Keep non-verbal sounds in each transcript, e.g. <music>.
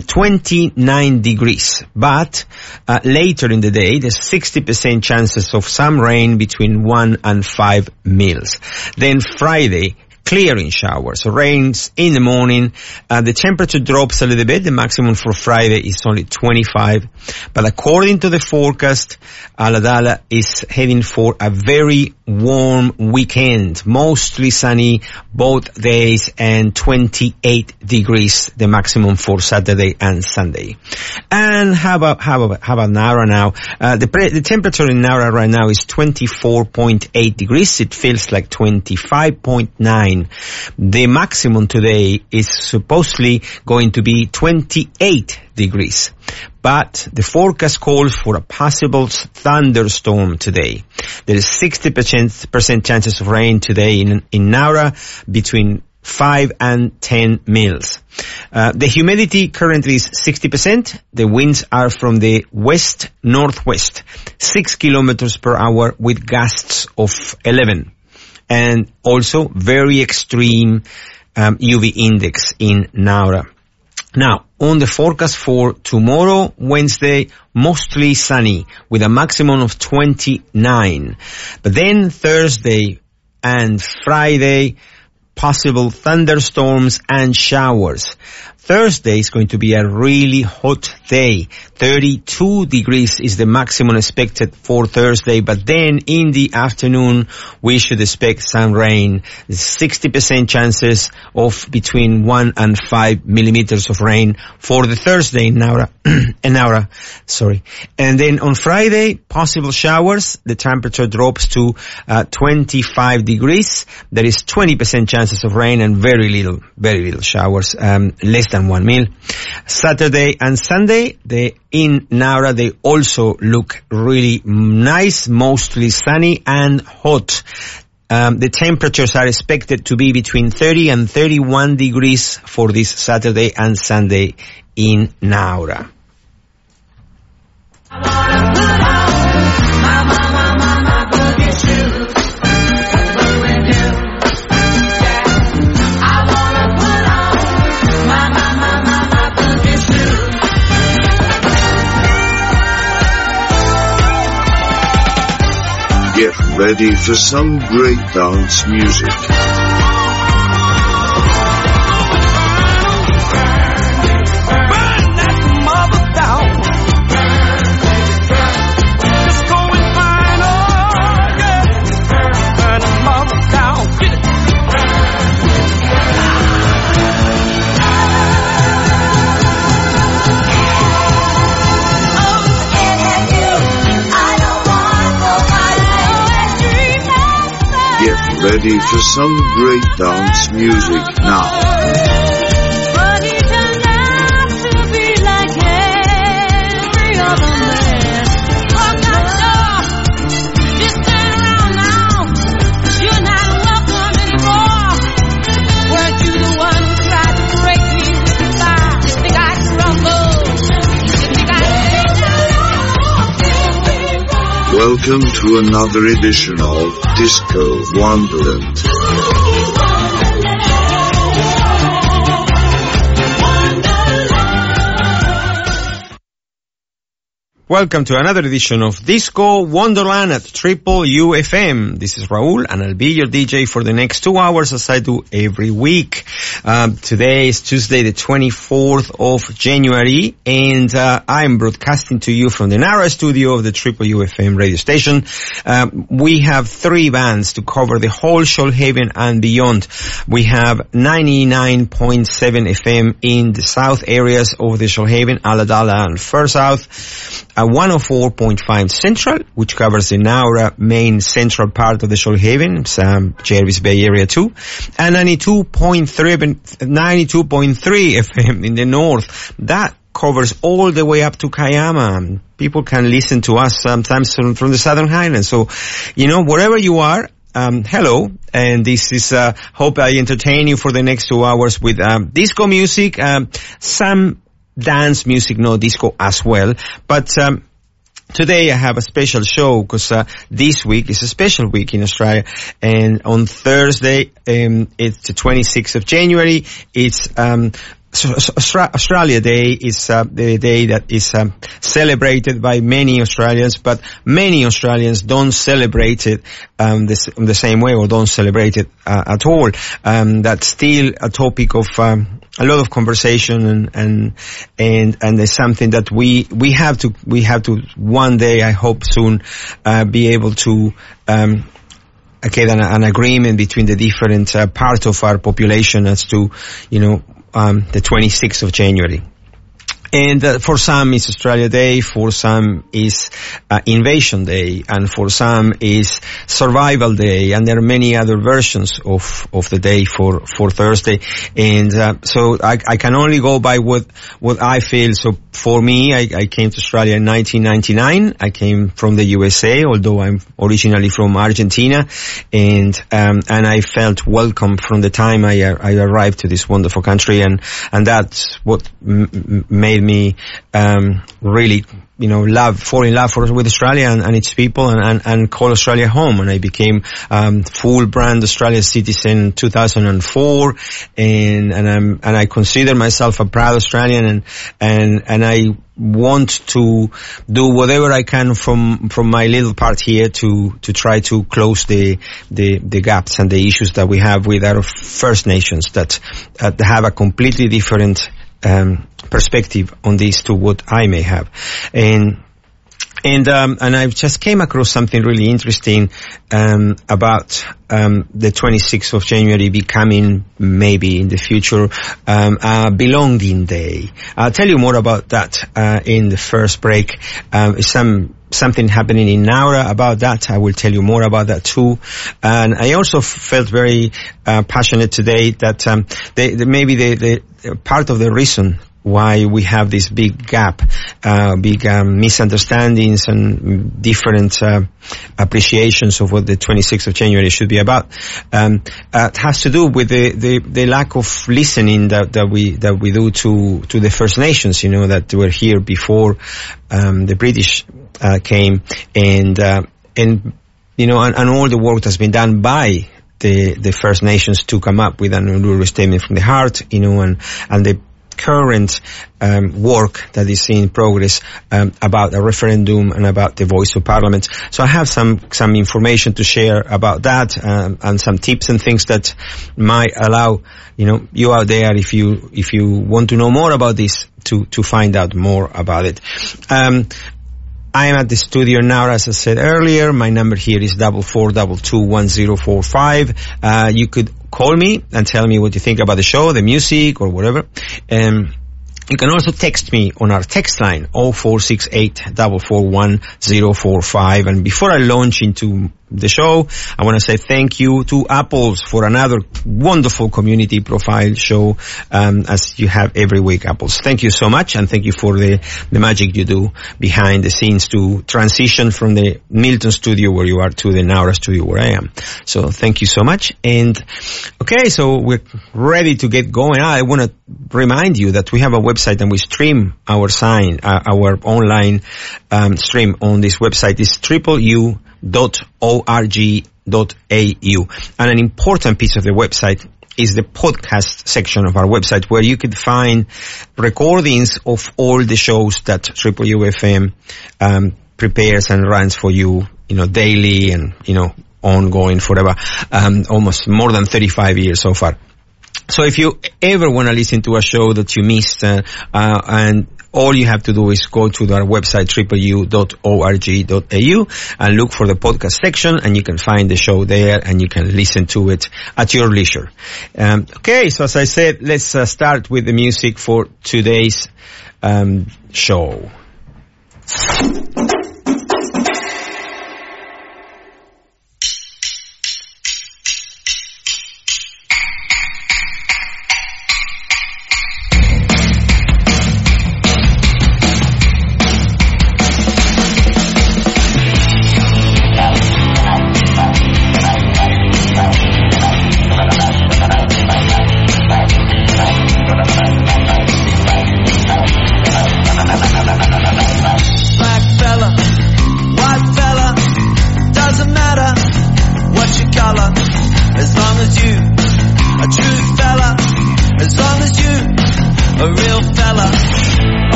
and 29 degrees. But uh, later in the day, there's 60% chances of some rain between 1 and 5 mils. Then Friday, clearing showers, rains in the morning. Uh, the temperature drops a little bit. The maximum for Friday is only 25. But according to the forecast, Ulladulla is heading for a very warm weekend, mostly sunny both days and 28 degrees, the maximum for Saturday and Sunday. And how about, how about, how about Nowra now? Uh, the, pre- the temperature in Nowra right now is 24.8 degrees. It feels like 25.9. The maximum today is supposedly going to be 28 degrees. But the forecast calls for a possible thunderstorm today. There is 60% chances of rain today in, in Nowra between 5 and 10 mils. Uh, the humidity currently is 60%. The winds are from the west northwest, 6 kilometers per hour with gusts of 11. And also very extreme um, UV index in Nowra. Now, on the forecast for tomorrow, Wednesday, mostly sunny with a maximum of 29. But then Thursday and Friday, possible thunderstorms and showers. Thursday is going to be a really hot day. 32 degrees is the maximum expected for Thursday, but then in the afternoon we should expect some rain. 60% chances of between 1 and 5 millimeters of rain for the Thursday <clears throat> in Nowra, sorry. And then on Friday, possible showers. The temperature drops to uh, 25 degrees. There is 20% chances of rain and very little, very little showers, um, less than one mil. Saturday and Sunday, the in Nowra, they also look really nice, mostly sunny and hot. Um, the temperatures are expected to be between 30 and 31 degrees for this Saturday and Sunday in Nowra. Get ready for some great dance music. Ready for some great dance music now. Welcome to another edition of Disco Wonderland. Welcome to another edition of Disco Wonderland at Triple UFM. This is Raul and I'll be your DJ for the next two hours as I do every week. Um, today is Tuesday the 24th of January and uh, I'm broadcasting to you from the Nowra studio of the Triple UFM radio station. Um, we have three bands to cover the whole Shoalhaven and beyond. We have 99.7 FM in the south areas of the Shoalhaven, Ulladulla and Fur South a 104.5 Central, which covers the Nowra main central part of the Shoalhaven, some Jervis Bay area too, and 92.3, <laughs> 92.3 FM in the north. That covers all the way up to Kiama. People can listen to us sometimes from, from the Southern Highlands. So, you know, wherever you are, um, hello, and this is, uh, hope I entertain you for the next two hours with, um, disco music, um, some dance music, no disco as well. But um, today I have a special show because uh, this week is a special week in Australia, and on Thursday, um, it's the 26th of January. It's um, Australia Day is uh, the day that is um, celebrated by many Australians, but many Australians don't celebrate it um, the, the, same way or don't celebrate it uh, at all. Um, that's still a topic of um, a lot of conversation and and and and it's something that we we have to we have to one day I hope soon uh, be able to um, okay an, an, agreement between the different uh, parts of our population as to you know um, the 26th of January. And uh, for some it's Australia Day, for some is uh, Invasion Day, and for some is Survival Day, and there are many other versions of, of the day for, for Thursday. And uh, so I, I can only go by what what I feel. So for me, I, I came to Australia in 1999. I came from the USA, although I'm originally from Argentina, and um, and I felt welcome from the time I I arrived to this wonderful country, and and that's what m- made me um, really you know, love, fall in love with Australia and, and its people and, and, and, call Australia home. And I became, um, full brand Australia citizen in 2004 and, and I'm, and I consider myself a proud Australian and, and, and I want to do whatever I can from, from my little part here to, to try to close the, the, the gaps and the issues that we have with our First Nations that, uh, have a completely different um, perspective on this to what I may have. And and um, and I just came across something really interesting um, about um, the 26th of January becoming maybe in the future um, a belonging day. I'll tell you more about that uh, in the first break. Um, some something happening in Nowra about that. I will tell you more about that too. And I also felt very uh, passionate today that um, they, they maybe the part of the reason why we have this big gap, uh, big um, misunderstandings and different uh, appreciations of what the 26th of January should be about. Um, uh, it has to do with the, the, the, lack of listening that, that we that we do to to the First Nations. You know that were here before um, the British uh, came, and uh, and you know, and, and all the work that's been done by the, the First Nations to come up with an Uluru statement from the heart, you know, and, and the current um, work that is in progress um, about a referendum and about the voice of parliament. So I have some some information to share about that um, and some tips and things that might allow you know you out there if you if you want to know more about this to to find out more about it. I am at the studio now, as I said earlier. My number here is double four double two one zero four five. Uh, you could call me and tell me what you think about the show, the music, or whatever. Um, you can also text me on our text line 0468 441 And before I launch into the show. I want to say thank you to Apples for another wonderful community profile show, um, as you have every week, Apples. Thank you so much, and thank you for the, the magic you do behind the scenes to transition from the Milton studio where you are to the Nowra studio where I am. So thank you so much. And okay, so we're ready to get going. I want to remind you that we have a website and we stream our sign, uh, our online um, stream on this website is triple U www.org.au. And an important piece of the website is the podcast section of our website where you could find recordings of all the shows that Triple UFM um, prepares and runs for you, you know, daily and, you know, ongoing forever, um, almost more than 35 years so far. So if you ever want to listen to a show that you missed uh, uh, and all you have to do is go to our website tripleu.org.au and look for the podcast section and you can find the show there and you can listen to it at your leisure. Um, okay, so as I said, let's uh, start with the music for today's um, show.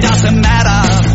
Doesn't matter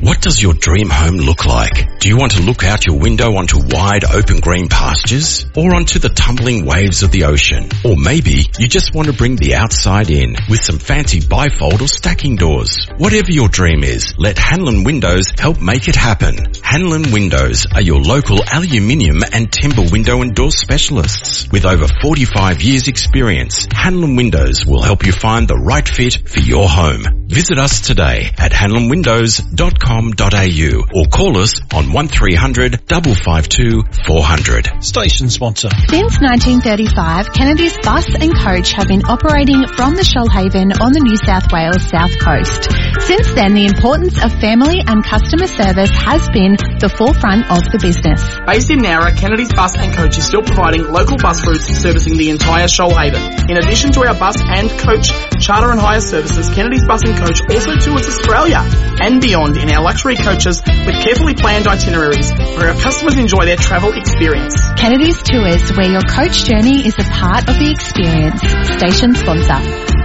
What does your dream home look like? Do you want to look out your window onto wide open green pastures or onto the tumbling waves of the ocean? Or maybe you just want to bring the outside in with some fancy bifold or stacking doors. Whatever your dream is, let Hanlon Windows help make it happen. Hanlon Windows are your local aluminium and timber window and door specialists. With over 45 years experience, Hanlon Windows will help you find the right fit for your home. Visit us today at hanlonwindows.com.au or call us on 1300 552 400. Station sponsor. Since 1935, Kennedy's Bus and Coach have been operating from the Shoalhaven on the New South Wales South Coast. Since then, the importance of family and customer service has been the forefront of the business. Based in Nowra, Kennedy's Bus and Coach is still providing local bus routes servicing the entire Shoalhaven. In addition to our bus and coach charter and hire services, Kennedy's Bus and Coach also tours Australia and beyond in our luxury coaches with carefully planned itineraries where our customers enjoy their travel experience. Kennedy's Tours, where your coach journey is a part of the experience. Station sponsor.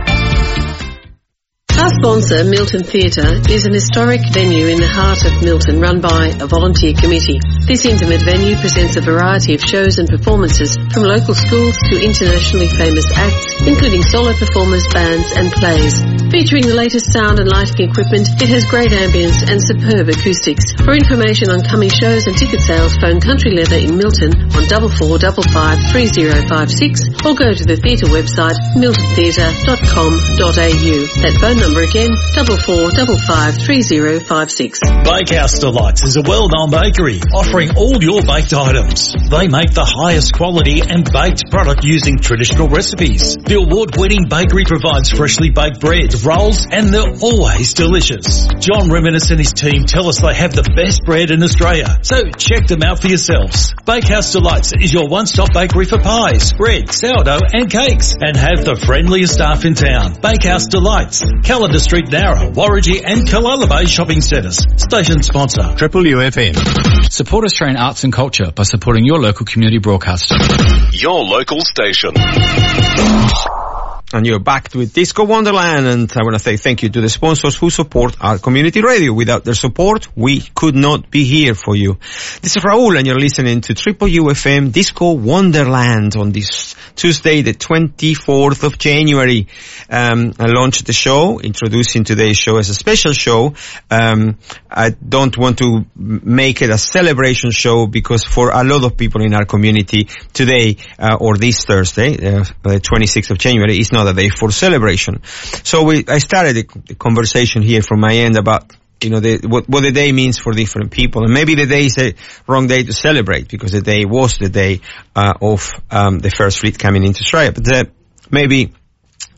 Our sponsor, Milton Theatre, is an historic venue in the heart of Milton run by a volunteer committee. This intimate venue presents a variety of shows and performances from local schools to internationally famous acts, including solo performers, bands and plays. Featuring the latest sound and lighting equipment, it has great ambience and superb acoustics. For information on coming shows and ticket sales, phone Country Leather in Milton on 44553056 or go to the theatre website miltontheatre.com.au. That phone number again, 44553056. Bakehouse Delights is a well-known bakery offering all your baked items. They make the highest quality and baked product using traditional recipes. The award-winning bakery provides freshly baked breads, rolls, and they're always delicious. John Reminis and his team tell us they have the best bread in Australia, so check them out for yourselves. Bakehouse Delights is your one-stop bakery for pies, bread, sourdough, and cakes, and have the friendliest staff in town. Bakehouse Delights, Kalandar Street, Nowra, Worrigee, and Callala Bay shopping centres. Station sponsor. Triple UFM. Support Australian arts and culture by supporting your local community broadcaster. Your local station. And you're back with Disco Wonderland and I want to say thank you to the sponsors who support our community radio. Without their support, we could not be here for you. This is Raul and you're listening to Triple UFM Disco Wonderland on this Tuesday, the 24th of January. Um, I launched the show, introducing today's show as a special show. Um, I don't want to make it a celebration show because for a lot of people in our community today, uh, or this Thursday, uh, the 26th of January, is not a day for celebration. So we, I started the conversation here from my end about you know, the, what, what the day means for different people. And maybe the day is a wrong day to celebrate because the day was the day, uh, of, um, the first fleet coming into Australia. But, uh, maybe,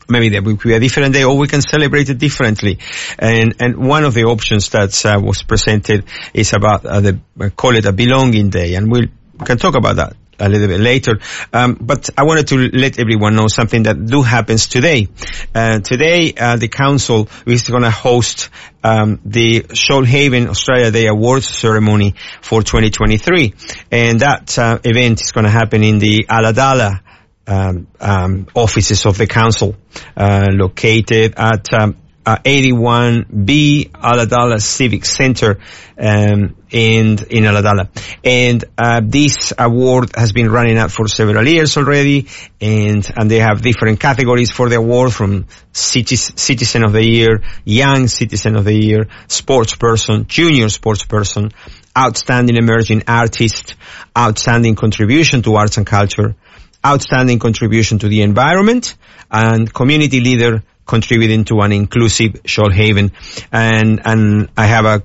maybe there will be a different day or we can celebrate it differently. And, and one of the options that, uh, was presented is about, uh, the, uh, call it a belonging day. And we'll, we can talk about that a little bit later. Um, but I wanted to let everyone know something that do happens today. Uh, today, uh, the council is going to host um, the Shoalhaven Australia Day Awards ceremony for 2023, and that uh, event is going to happen in the Ulladulla um, um, offices of the council, uh, located at um, uh, 81B Ulladulla Civic Center um, in in Ulladulla. And uh, this award has been running out for several years already, and and they have different categories for the award from Citizen of the Year, Young Citizen of the Year, Sports Person, Junior Sports Person, Outstanding Emerging Artist, Outstanding Contribution to Arts and Culture, Outstanding Contribution to the Environment, and Community Leader contributing to an inclusive Shoalhaven. And, and I have a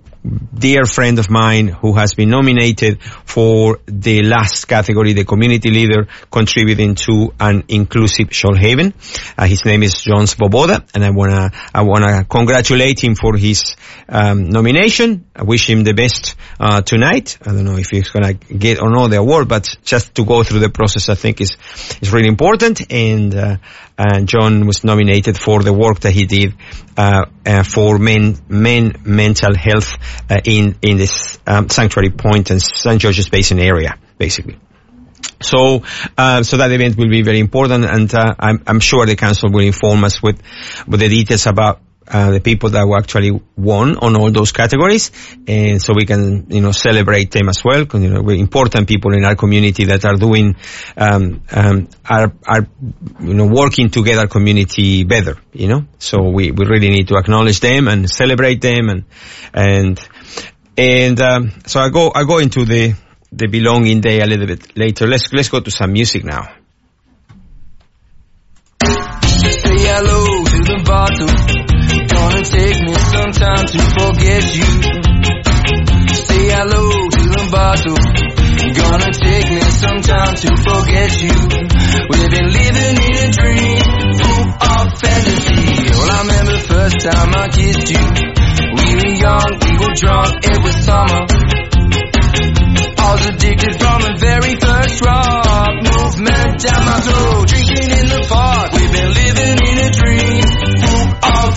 dear friend of mine who has been nominated for the last category, the community leader contributing to an inclusive Shoalhaven. Uh, his name is John Svoboda and I wanna, I wanna congratulate him for his, um, nomination. I wish him the best, uh, tonight. I don't know if he's gonna get or not the award, but just to go through the process I think is, is really important and, uh, John was nominated for the work that he did uh, uh, for men men mental health uh, in in this um, Sanctuary Point and St George's Basin area, basically. So, uh, so that event will be very important, and uh, I'm, I'm sure the council will inform us with with the details about uh, the people that actually won on all those categories, and so we can you know celebrate them as well. you know, we're important people in our community that are doing um, um, are are you know working to get our community better. You know, so we we really need to acknowledge them and celebrate them and and and um, so I go I go into the the belonging day a little bit later. Let's let's go to some music now. Say hello to the bottle. Gonna take me some time to forget you. Say hello to the bottle. Gonna take me some time to forget you. We've been living in a dream full of fantasy. Well, I remember first time I kissed you. We were young, we were drunk, it was summer. I was addicted from the very first drop. Movement down my throat, drinking in the park.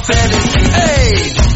Fantasy. Hey!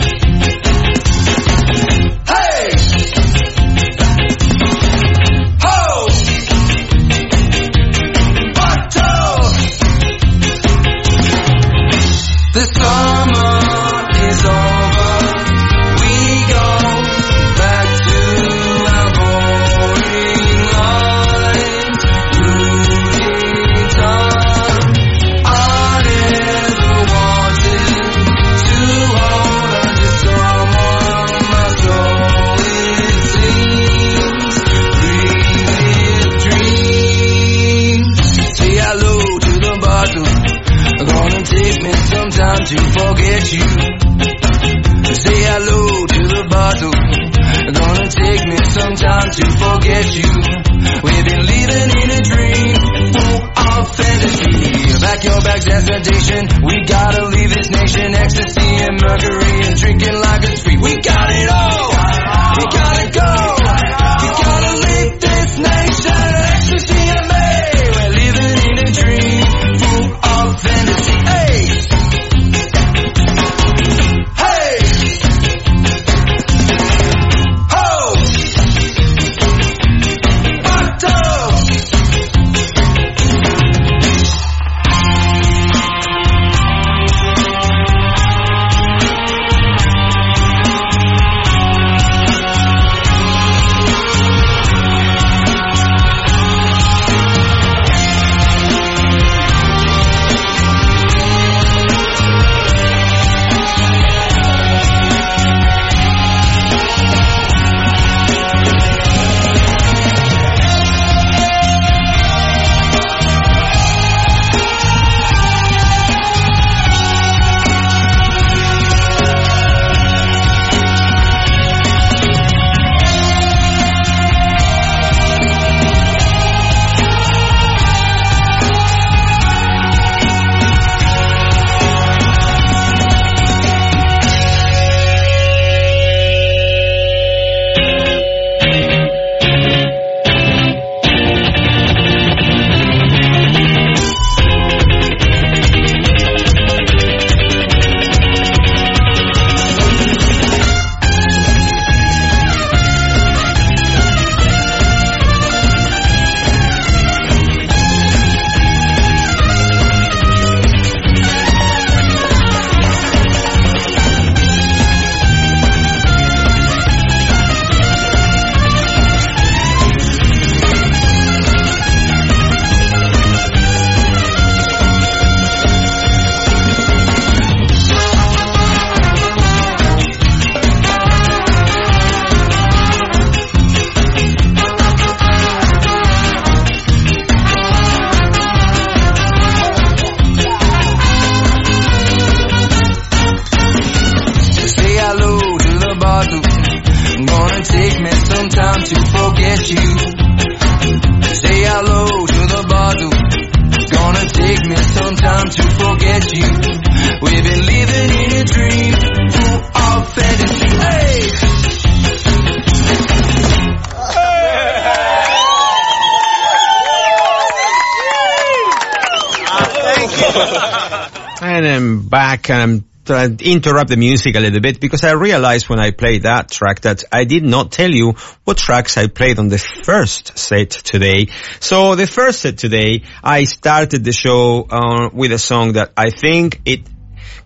To interrupt the music a little bit because I realized when I played that track that I did not tell you what tracks I played on the first set today. So the first set today, I started the show uh, with a song that I think it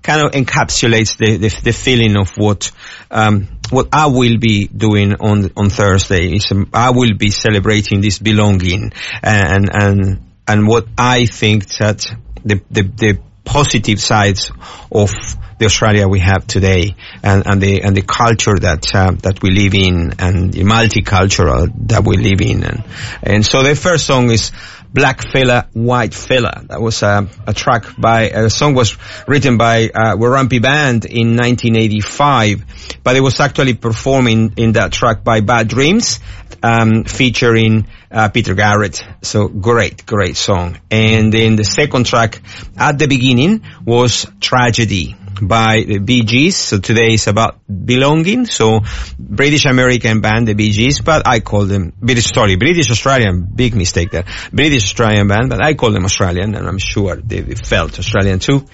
kind of encapsulates the, the, the feeling of what, um, what I will be doing on, on Thursday. Is, um, I will be celebrating this belonging and, and, and what I think that the, the, the positive sides of the Australia we have today and, and the and the culture that uh, that we live in and the multicultural that we live in. And and so the first song is Black Fella, White Fella. That was a, a track by, a song was written by uh, Band in 1985, but it was actually performing in that track by Bad Dreams, um, featuring uh, Peter Garrett. So great, great song. And then the second track at the beginning was Tragedy by the Bee Gees. So today is about belonging. So British American band, the Bee Gees, but I call them British, sorry, British Australian, big mistake there. British Australian band, but I call them Australian and I'm sure they felt Australian too.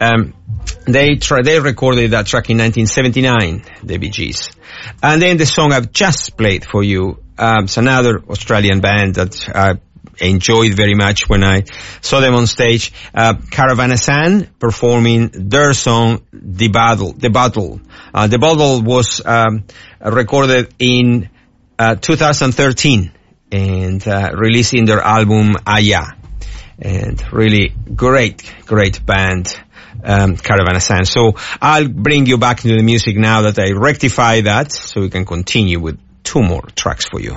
Um, they tra- they recorded that track in 1979, the Bee Gees. And then the song I've just played for you, um, it's another Australian band that enjoyed very much when I saw them on stage. Uh, Caravana Sun performing their song, The Battle. The Battle. Uh, the Battle was um, recorded in uh, 2013 and uh, released in their album Aya. And really great, great band. Um, Caravana Sun. So I'll bring you back into the music now that I rectify that so we can continue with two more tracks for you.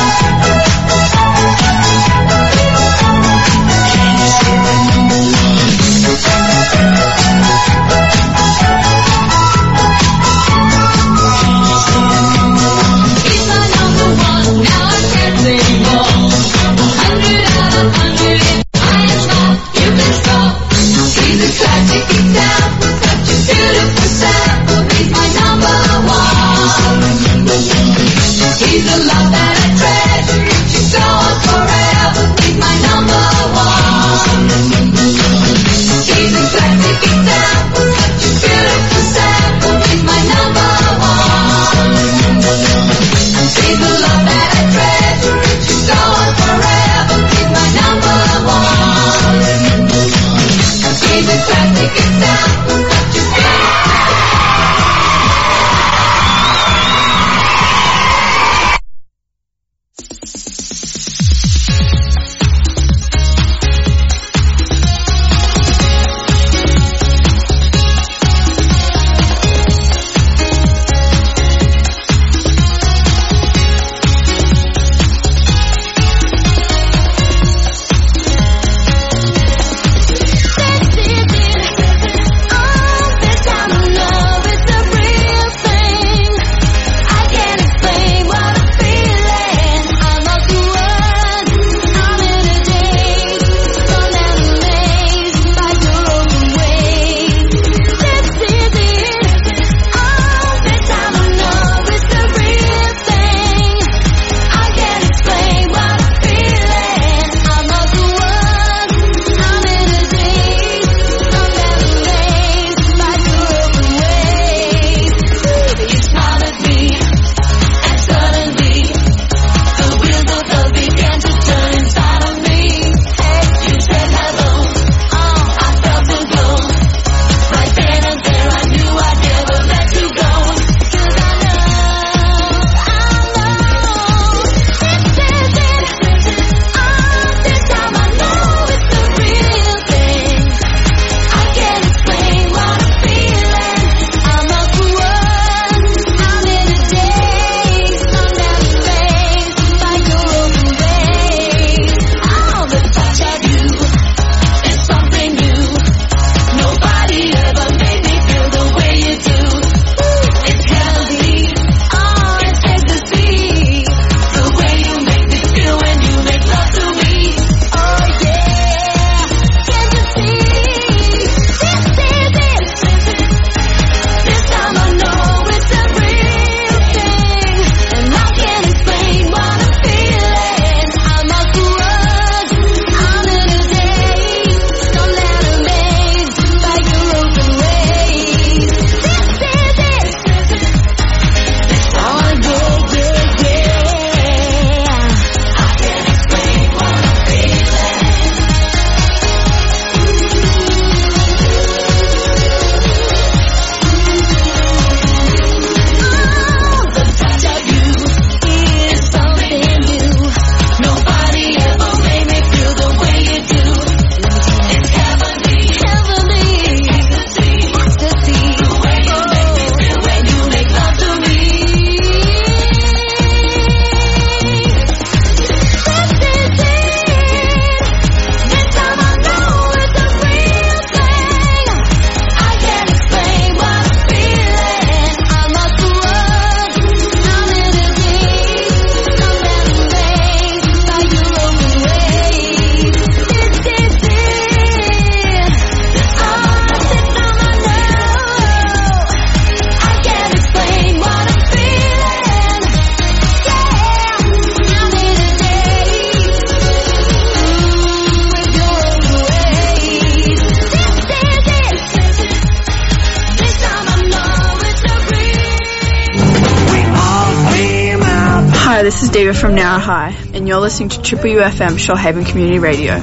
from Nowra High, and you're listening to Triple UFM Shoalhaven Community Radio.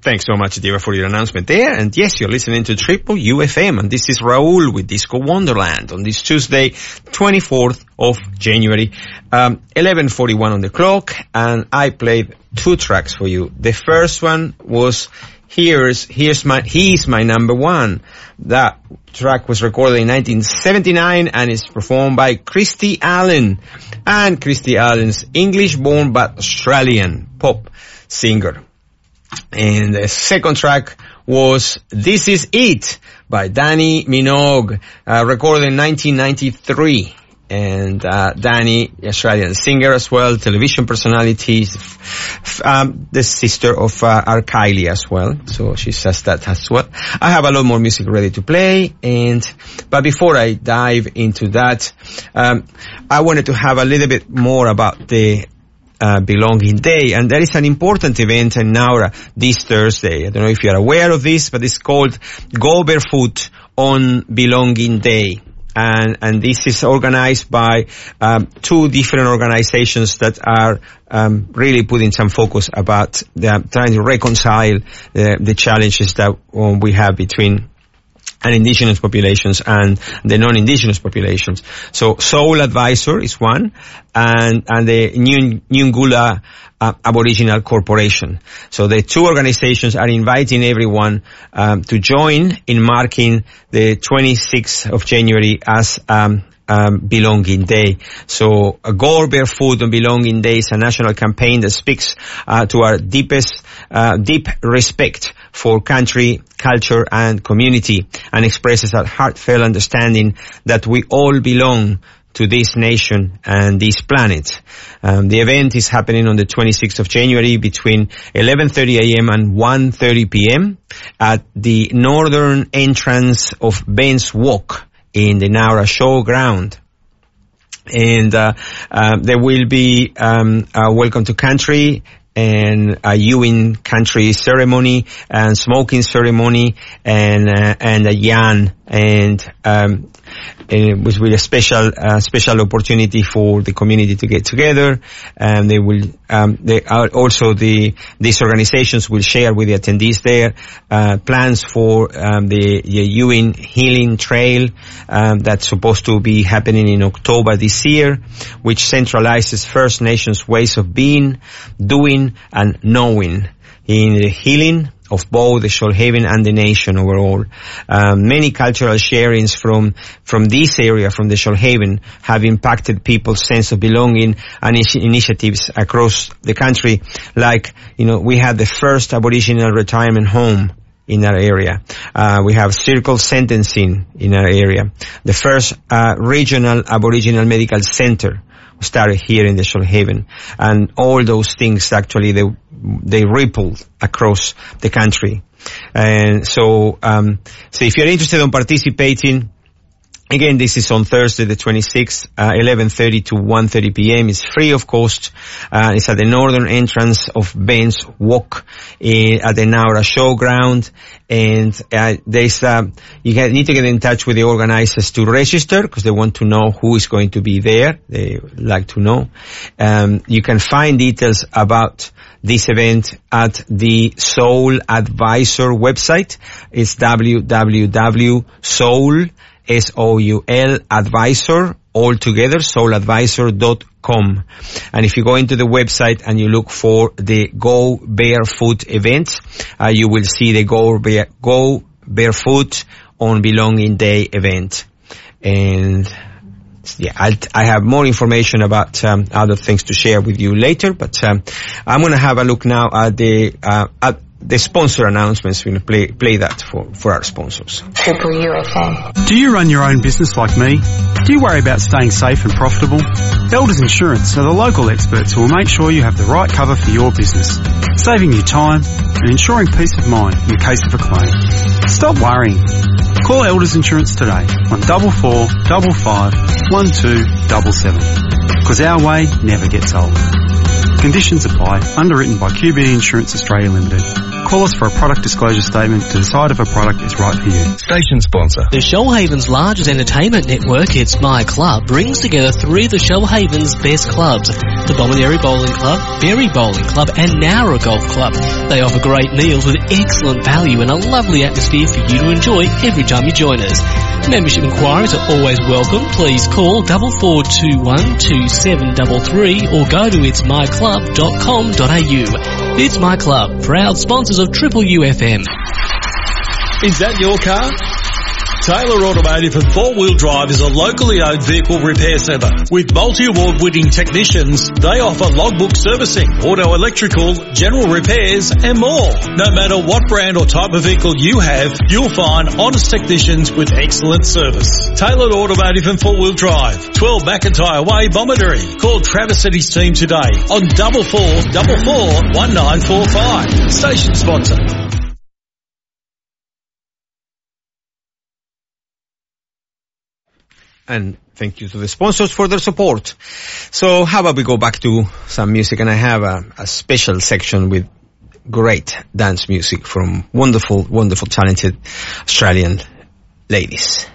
Thanks so much, Diva, for your announcement there. And yes, you're listening to Triple UFM, and this is Raul with Disco Wonderland on this Tuesday, 24th of January, um, 11:41 on the clock, and I played two tracks for you. The first one was "Here's Here's My He's My Number One." That track was recorded in 1979 and is performed by Christie Allen, and Christie Allen's English-born but Australian pop singer. And the second track was This Is It by Dannii Minogue, uh, recorded in 1993. And uh, Dannii, Australian singer as well, television personality, f- um, the sister of uh, R. Kylie as well. So she says that as well. I have a lot more music ready to play. And but before I dive into that, um, I wanted to have a little bit more about the uh, Belonging Day, and there is an important event in Nowra this Thursday. I don't know if you're aware of this, but it's called Go Barefoot on Belonging Day. And, and this is organized by um, two different organizations that are um, really putting some focus about the, trying to reconcile the, the challenges that um, we have between and indigenous populations and the non-indigenous populations. So Soul Advisor is one, and and the Nyungula uh, Aboriginal Corporation. So the two organizations are inviting everyone um, to join in marking the 26th of January as um, um, Belonging Day. So uh, Go Barefoot on Belonging Day is a national campaign that speaks uh, to our deepest, uh, deep respect for country, culture and community and expresses a heartfelt understanding that we all belong to this nation and this planet. Um, the event is happening on the 26th of January between 11.30 a.m. and 1.30 p.m. at the northern entrance of Ben's Walk in the Nowra Showground. And uh, uh, there will be um, a welcome to country and a Yuin country ceremony and smoking ceremony and uh, and a yan and um, it was really a special uh, special opportunity for the community to get together. And they will um, they are also the these organizations will share with the attendees there uh, plans for um, the, the Yuin Healing Trail um, that's supposed to be happening in October this year, which centralizes First Nations ways of being, doing, and knowing in the healing of both the Shoalhaven and the nation overall. Um, many cultural sharings from from this area, from the Shoalhaven, have impacted people's sense of belonging and initiatives across the country. Like, you know, we had the first Aboriginal retirement home in our area. Uh, we have circle sentencing in our area. The first uh, regional Aboriginal medical center started here in the Shoalhaven. And all those things actually, they, they ripple across the country. And so, um, so if you're interested in participating, Again, this is on Thursday the 26th, uh, 11.30 to 1.30 p.m. It's free of cost. Uh, it's at the northern entrance of Ben's Walk in, at the Nowra Showground. And uh, there's, uh, you get, need to get in touch with the organizers to register because they want to know who is going to be there. They like to know. Um, you can find details about this event at the Soul Advisor website. It's www.soul S-O-U-L advisor altogether, souladvisor.com. And if you go into the website and you look for the Go Barefoot event, uh, you will see the Go, Bare, Go Barefoot on Belonging Day event. And yeah, I'll, I have more information about um, other things to share with you later, but um, I'm going to have a look now at the uh, at the sponsor announcements. We're going to play, play that for, for our sponsors. Triple UFM. Do you run your own business like me? Do you worry about staying safe and profitable? Elders Insurance are the local experts who will make sure you have the right cover for your business, saving you time and ensuring peace of mind in the case of a claim. Stop worrying. Call Elders Insurance today on double four double five one two double seven. Because our way never gets old. Conditions apply. Underwritten by QBE Insurance Australia Limited. Call us for a product disclosure statement to decide if a product is right for you. Station sponsor. The Shoalhaven's largest entertainment network, It's My Club, brings together three of the Shoalhaven's best clubs. The Bomaderry Bowling Club, Berry Bowling Club and Nowra Golf Club. They offer great meals with excellent value and a lovely atmosphere for you to enjoy every time you join us. Membership inquiries are always welcome. Please call double four two one two seven double three or go to itsmyclub.com.au. It's My Club, proud sponsors of Triple UFM. Is that your car? Taylor Automotive and Four Wheel Drive is a locally owned vehicle repair centre. With multi-award winning technicians, they offer logbook servicing, auto electrical, general repairs and more. No matter what brand or type of vehicle you have, you'll find honest technicians with excellent service. Tailored Automotive and Four Wheel Drive, 12 McIntyre Way, Bomaderry. Call Travis and his team today on double four double four one nine four five. Station sponsor. And thank you to the sponsors for their support. So how about we go back to some music and I have a, a special section with great dance music from wonderful, wonderful, talented Australian ladies.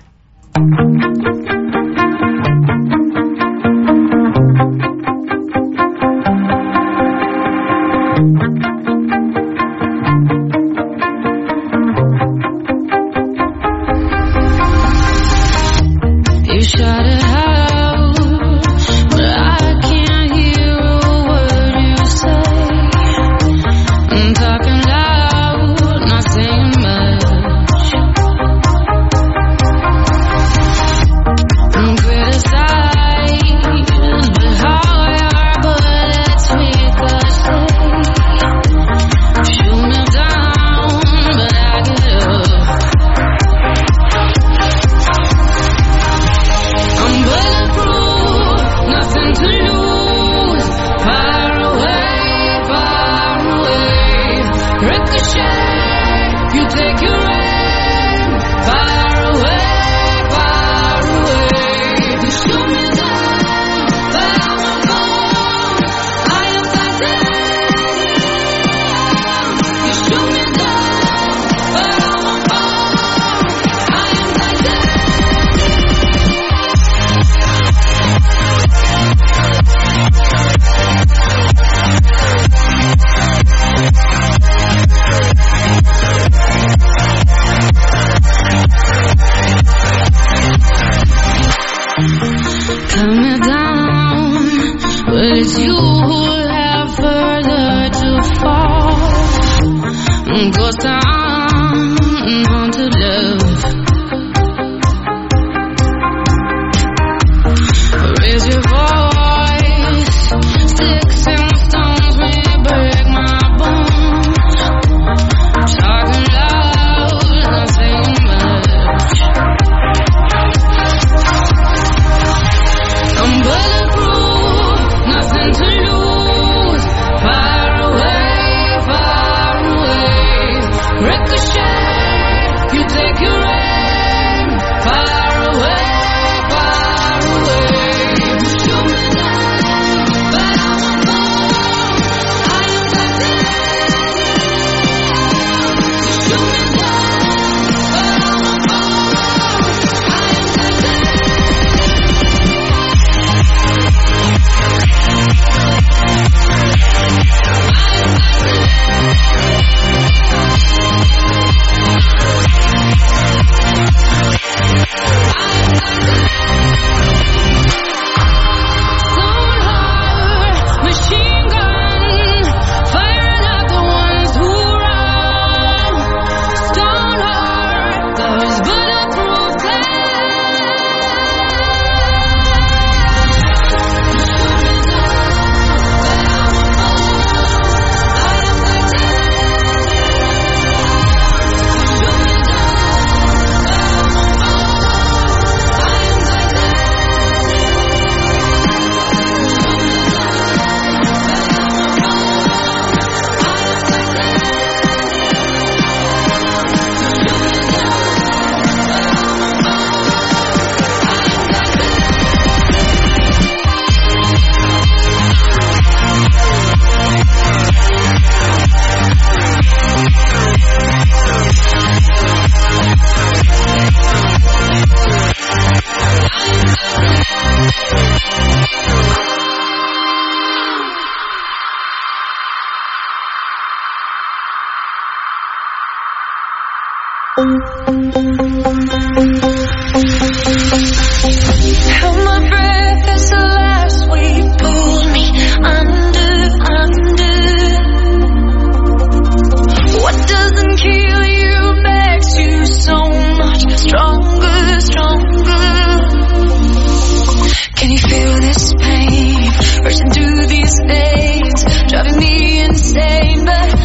Insane?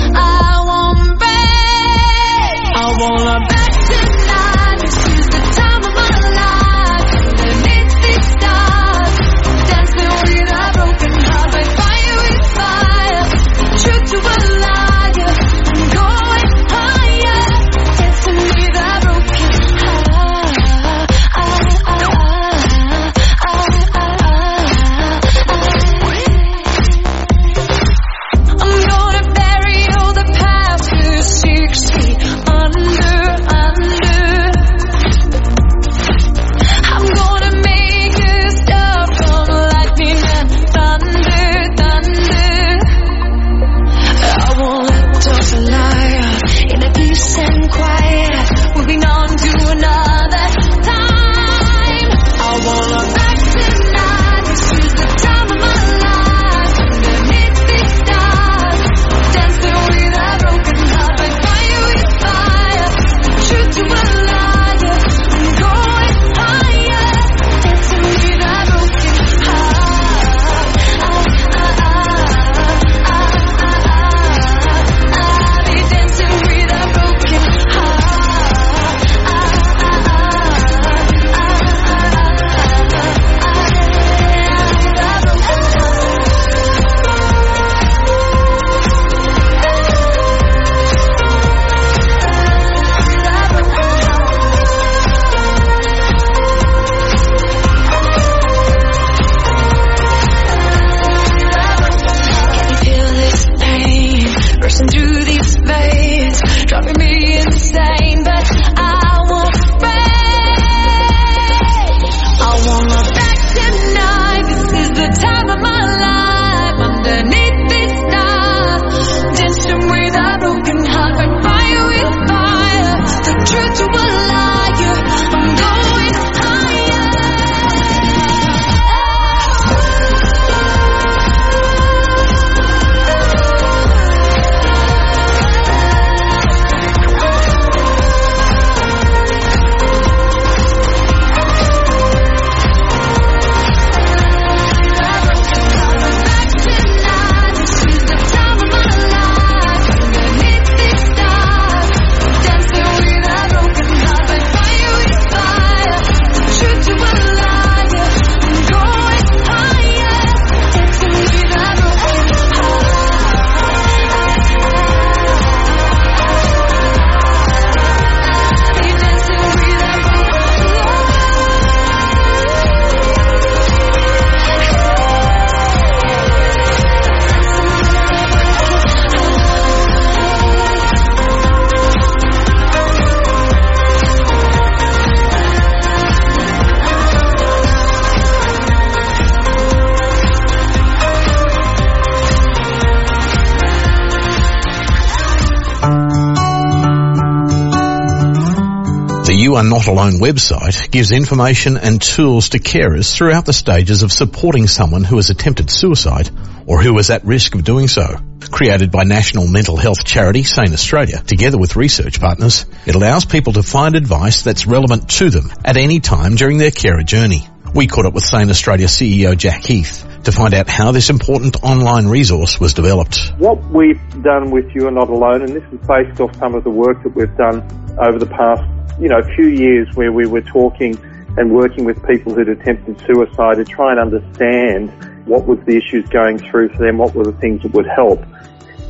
You Are Not Alone website gives information and tools to carers throughout the stages of supporting someone who has attempted suicide or who is at risk of doing so. Created by national mental health charity Sane Australia, together with research partners, it allows people to find advice that's relevant to them at any time during their carer journey. We caught up with Sane Australia CEO Jack Heath to find out how this important online resource was developed. What we've done with You Are Not Alone, and this is based off some of the work that we've done over the past, you know, a few years where we were talking and working with people who'd attempted suicide to try and understand what was the issues going through for them, what were the things that would help.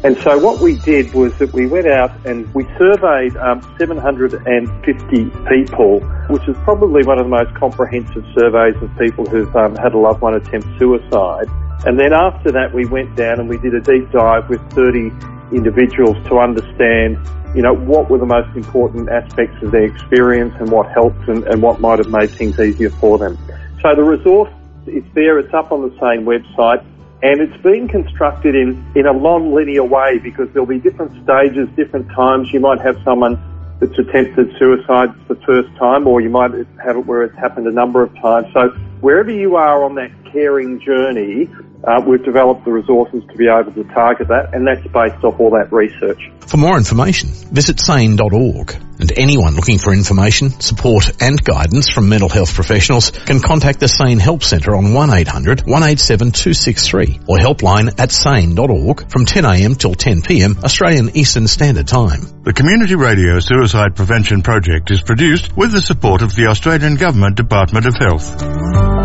And so what we did was that we went out and we surveyed um, 750 people, which is probably one of the most comprehensive surveys of people who've um, had a loved one attempt suicide. And then after that, we went down and we did a deep dive with 30 individuals to understand, you know, what were the most important aspects of their experience and what helped and, and what might have made things easier for them. So the resource is there, it's up on the Sane website and it's been constructed in, in a non-linear way because there'll be different stages, different times. You might have someone that's attempted suicide for the first time, or you might have it where it's happened a number of times. So wherever you are on that caring journey, uh, we've developed the resources to be able to target that, and that's based off all that research. For more information, visit sane.org. And anyone looking for information, support and guidance from mental health professionals can contact the Sane Help Centre on 1800 187 263 or helpline at sane.org from 10am till 10pm Australian Eastern Standard Time. The Community Radio Suicide Prevention Project is produced with the support of the Australian Government Department of Health.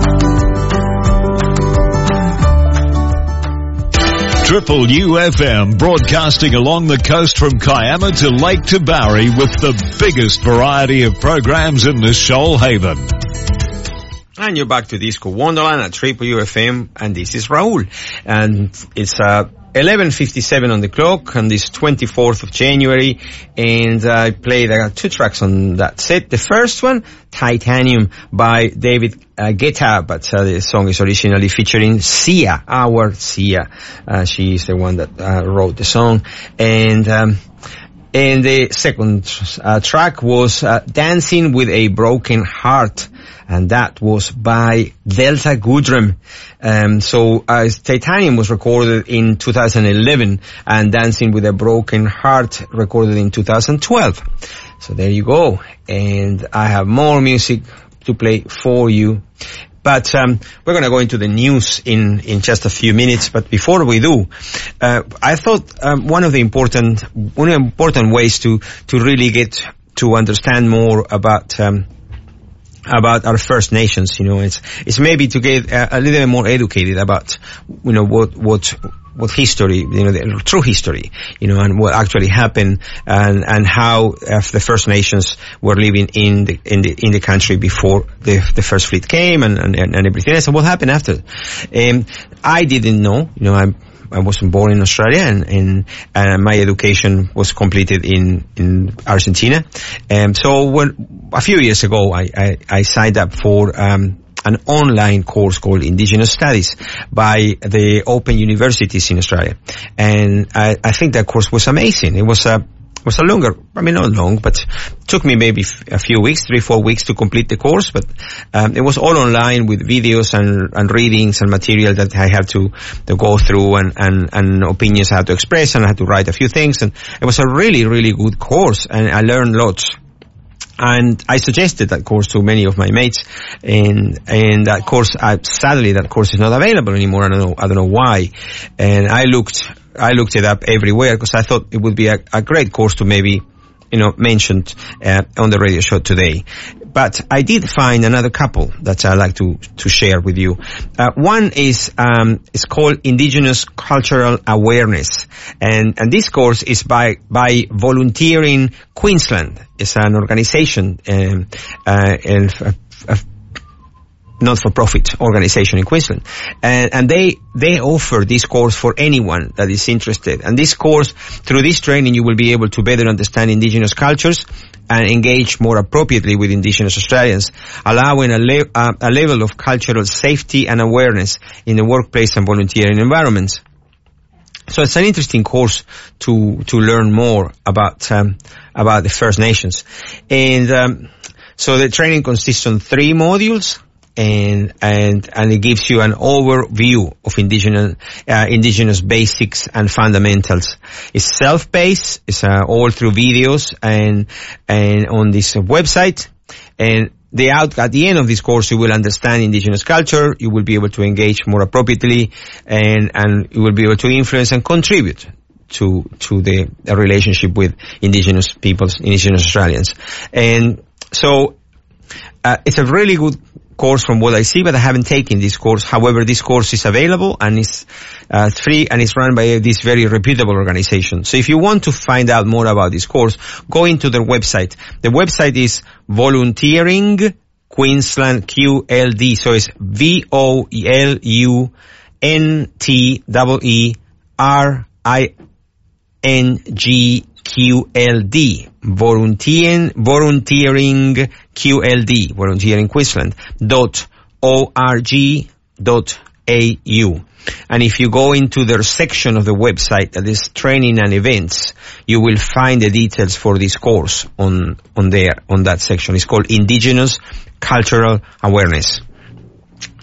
Triple UFM broadcasting along the coast from Kiama to Lake Tabourie with the biggest variety of programs in the Shoalhaven. And you're back to Disco Wonderland at Triple UFM, and this is Raul. And it's uh, 11.57 on the clock on this 24th of January, and I played two tracks on that set. The first one, Titanium by David uh, Guetta, but uh, the song is originally featuring Sia, our Sia. Uh, she is the one that uh, wrote the song. And, um, and the second uh, track was uh, Dancing with a Broken Heart, and that was by Delta Goodrem. Um, so uh, Titanium was recorded in 2011, and Dancing with a Broken Heart recorded in 2012. So there you go, and I have more music to play for you. But um, we're going to go into the news in, in just a few minutes. But before we do, uh, I thought um, one of the important one of the important ways to to really get to understand more about um, about our First Nations, you know, it's it's maybe to get a, a little bit more educated about you know what what what history, you know, the true history, you know, and what actually happened, and and how uh, the First Nations were living in the in the in the country before the the first fleet came, and and, and everything else, and what happened after. Um, I didn't know, you know, I'm. I wasn't born in Australia, and, and uh, my education was completed in in Argentina. And so, when a few years ago, I I, I signed up for um, an online course called Indigenous Studies by the Open Universities in Australia. And I, I think that course was amazing. It was a, was a longer, I mean not long, but took me maybe a few weeks, three, four weeks to complete the course, but um, it was all online with videos and, and readings and material that I had to, to go through and, and, and opinions I had to express and I had to write a few things and it was a really, really good course and I learned lots and I suggested that course to many of my mates, and and that course, uh, sadly, that course is not available anymore. I don't know, I don't know why. And I looked, I looked it up everywhere because I thought it would be a, a great course to maybe, you know, mentioned uh, on the radio show today. But I did find another couple that I like to to share with you. Uh, one is um, it's called Indigenous Cultural Awareness, and and this course is by by Volunteering Queensland. It's an organization um, uh, and not-for-profit organization in Queensland, and, and they they offer this course for anyone that is interested. And this course, through this training, you will be able to better understand Indigenous cultures and engage more appropriately with Indigenous Australians, allowing a, le- uh, a level of cultural safety and awareness in the workplace and volunteering environments. So it's an interesting course to to learn more about um, about the First Nations, and um, so the training consists on three modules and and and it gives you an overview of indigenous uh, indigenous basics and fundamentals. It's self-paced. It's uh, all through videos and and on this website. And the out at the end of this course, you will understand indigenous culture. You will be able to engage more appropriately, and and you will be able to influence and contribute to to the, the relationship with indigenous peoples, indigenous Australians, and so uh, it's a really good course from what I see, but I haven't taken this course. However, this course is available and it's uh, free and it's run by this very reputable organization. So if you want to find out more about this course, go into their website. The website is volunteering Queensland QLD. So it's V O L U N T E E R I N G QLD, volunteering, volunteering QLD, volunteering Queensland, dot org dot au. And if you go into their section of the website that is training and events, you will find the details for this course on, on there, on that section. It's called Indigenous Cultural Awareness.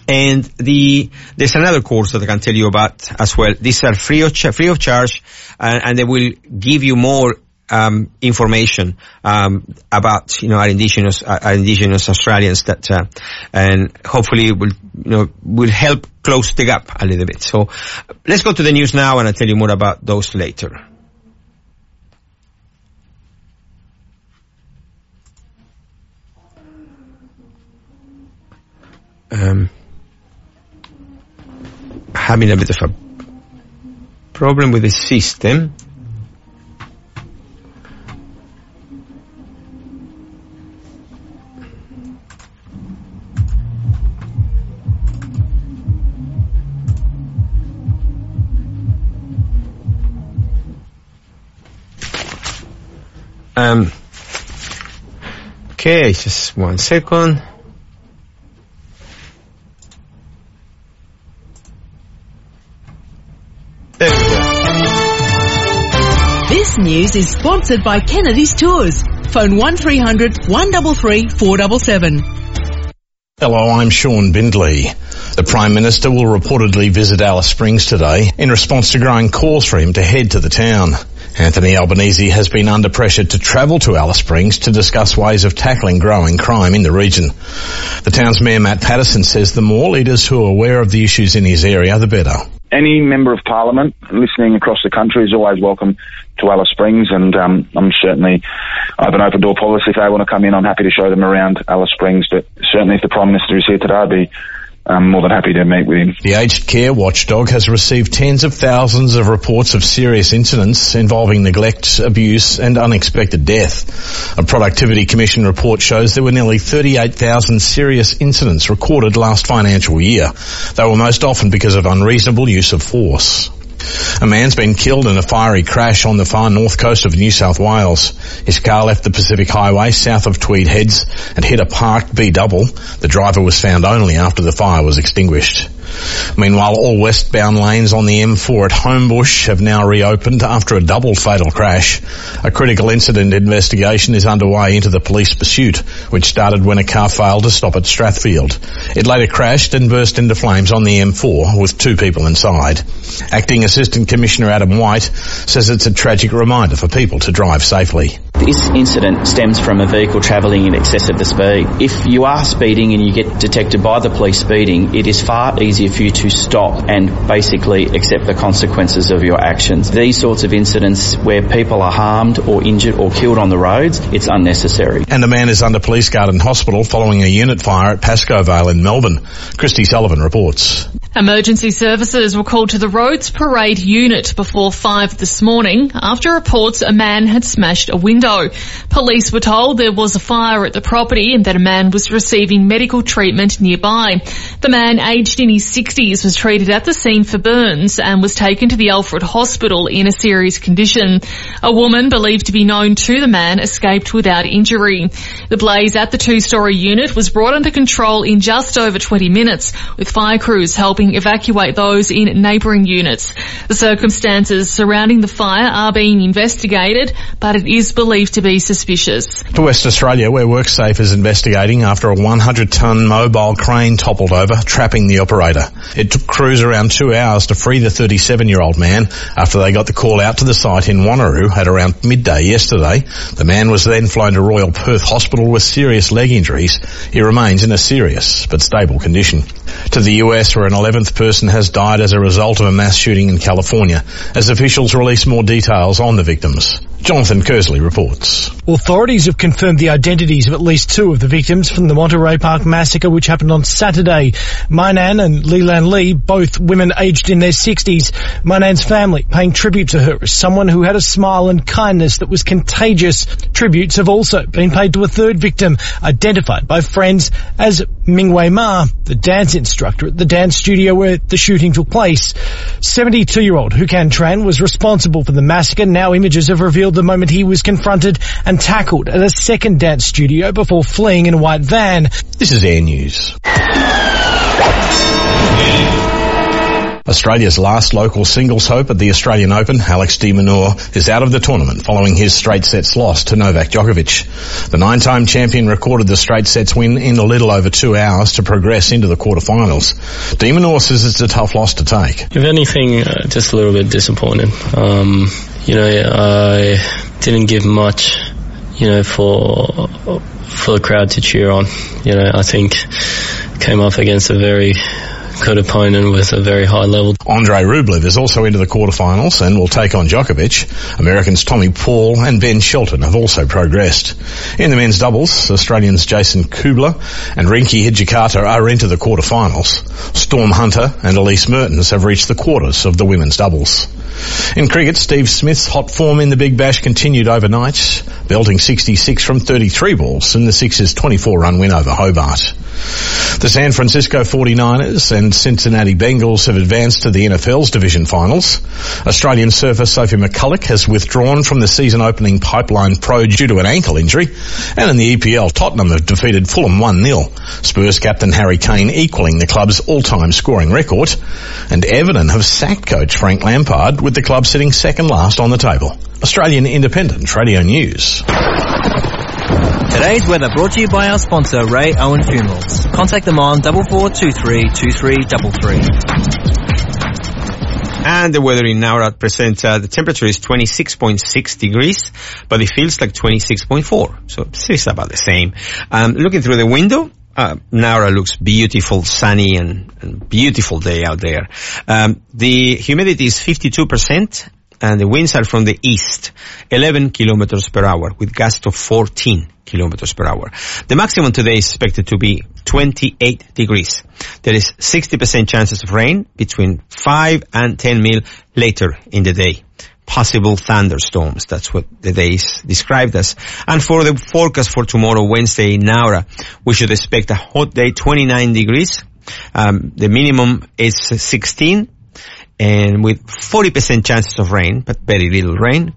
And the, there's another course that I can tell you about as well. These are free of, free of charge and, and they will give you more um, information um, about you know our indigenous our indigenous Australians that uh, and hopefully will you know will help close the gap a little bit. So let's go to the news now and I'll tell you more about those later. Um, having a bit of a problem with the system. Okay, just one second. There we go. This news is sponsored by Kennedy's Tours. Phone 1300 133 477. Hello, I'm Sean Bindley. The Prime Minister will reportedly visit Alice Springs today in response to growing calls for him to head to the town. Anthony Albanese has been under pressure to travel to Alice Springs to discuss ways of tackling growing crime in the region. The town's Mayor Matt Paterson says the more leaders who are aware of the issues in his area, the better. any member of parliament listening across the country is always welcome to Alice Springs, and um, I'm certainly I have an open door policy. If they want to come in, I'm happy to show them around Alice Springs. But certainly, if the Prime Minister is here today, I'd be um, more than happy to meet with him. The aged care watchdog has received tens of thousands of reports of serious incidents involving neglect, abuse and unexpected death. A productivity commission report shows there were nearly 38,000 serious incidents recorded last financial year. They were most often because of unreasonable use of force. A man's been killed in a fiery crash on the far north coast of New South Wales. His car left the Pacific Highway south of Tweed Heads and hit a parked B-double. The driver was found only after the fire was extinguished. Meanwhile, all westbound lanes on the M4 at Homebush have now reopened after a double fatal crash. A critical incident investigation is underway into the police pursuit, which started when a car failed to stop at Strathfield. It later crashed and burst into flames on the M4 with two people inside. Acting Assistant Commissioner Adam White says it's a tragic reminder for people to drive safely. This incident stems from a vehicle travelling in excess of the speed. If you are speeding and you get detected by the police speeding, it is far easier for you to stop and basically accept the consequences of your actions. These sorts of incidents where people are harmed or injured or killed on the roads, it's unnecessary. And a man is under police guard in hospital following a unit fire at Pascoe Vale in Melbourne. Christy Sullivan reports. Emergency services were called to the Roads Parade unit before 5 this morning after reports a man had smashed a window. Police were told there was a fire at the property and that a man was receiving medical treatment nearby. The man, aged in his 60s, was treated at the scene for burns and was taken to the Alfred Hospital in a serious condition. A woman believed to be known to the man escaped without injury. The blaze at the two-story unit was brought under control in just over 20 minutes, with fire crews helping evacuate those in neighbouring units. The circumstances surrounding the fire are being investigated, but it is believed to be suspicious. To West Australia, where WorkSafe is investigating after a 100-ton mobile crane toppled over, trapping the operator. It took crews around two hours to free the 37-year-old man after they got the call out to the site in Wanneroo at around midday yesterday. The man was then flown to Royal Perth Hospital with serious leg injuries. He remains in a serious but stable condition. To the US, where an 11th person has died as a result of a mass shooting in California, as officials release more details on the victims. Jonathan Kearsley reports. Authorities have confirmed the identities of at least two of the victims from the Monterey Park massacre which happened on Saturday. Mainan and Leland Lee, both women aged in their 60s. Mainan's family paying tribute to her as someone who had a smile and kindness that was contagious. Tributes have also been paid to a third victim, identified by friends as Mingwei Ma, the dance instructor at the dance studio where the shooting took place. 72-year-old Huu Can Tran was responsible for the massacre. Now images have revealed the moment he was confronted and tackled at a second dance studio before fleeing in a white van. This is Air News. Australia's last local singles hope at the Australian Open, Alex de Minaur, is out of the tournament following his straight sets loss to Novak Djokovic. The nine-time champion recorded the straight sets win in a little over two hours to progress into the quarterfinals. De Minaur says it's a tough loss to take. If anything, uh, just a little bit disappointed. Um, you know, I didn't give much, you know, for for the crowd to cheer on. You know, I think came up against a very good opponent with a very high level. Andre Rublev is also into the quarterfinals and will take on Djokovic. Americans Tommy Paul and Ben Shelton have also progressed. In the men's doubles, Australians Jason Kubler and Rinky Hijikata are into the quarterfinals. Storm Hunter and Elise Mertens have reached the quarters of the women's doubles. In cricket, Steve Smith's hot form in the Big Bash continued overnight, belting 66 from 33 balls in the Sixers' 24-run win over Hobart. The San Francisco 49ers and Cincinnati Bengals have advanced to the NFL's division finals. Australian surfer Sophie McCulloch has withdrawn from the season opening Pipeline Pro due to an ankle injury. And in the EPL, Tottenham have defeated Fulham 1-0. Spurs captain Harry Kane equaling the club's all-time scoring record. And Everton have sacked coach Frank Lampard with the club sitting second last on the table. Australian Independent Radio News. Today's weather brought to you by our sponsor, Ray Owen Funerals. Contact them on double four two three two three double three. And the weather in Nowra presents uh, the temperature is 26.6 degrees, but it feels like 26.4. So it's about the same. Um, looking through the window, uh, Nowra looks beautiful, sunny and, and beautiful day out there. Um, the humidity is 52% and the winds are from the east, 11 kilometers per hour with gusts of 14 kilometers per hour. The maximum today is expected to be 28 degrees. There is 60% chances of rain between 5 and 10 mil later in the day. Possible thunderstorms. That's what the day is described as. And for the forecast for tomorrow, Wednesday in Nowra, we should expect a hot day, 29 degrees. Um, the minimum is 16 and with 40% chances of rain, but very little rain.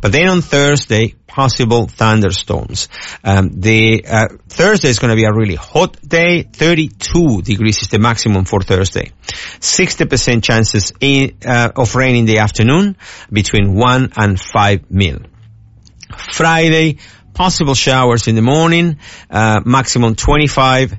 But then on Thursday, possible thunderstorms. Um, the uh, Thursday is going to be a really hot day. 32 degrees is the maximum for Thursday. 60% chances in, uh, of rain in the afternoon, between 1 and 5 mil. Friday, possible showers in the morning, uh, maximum 25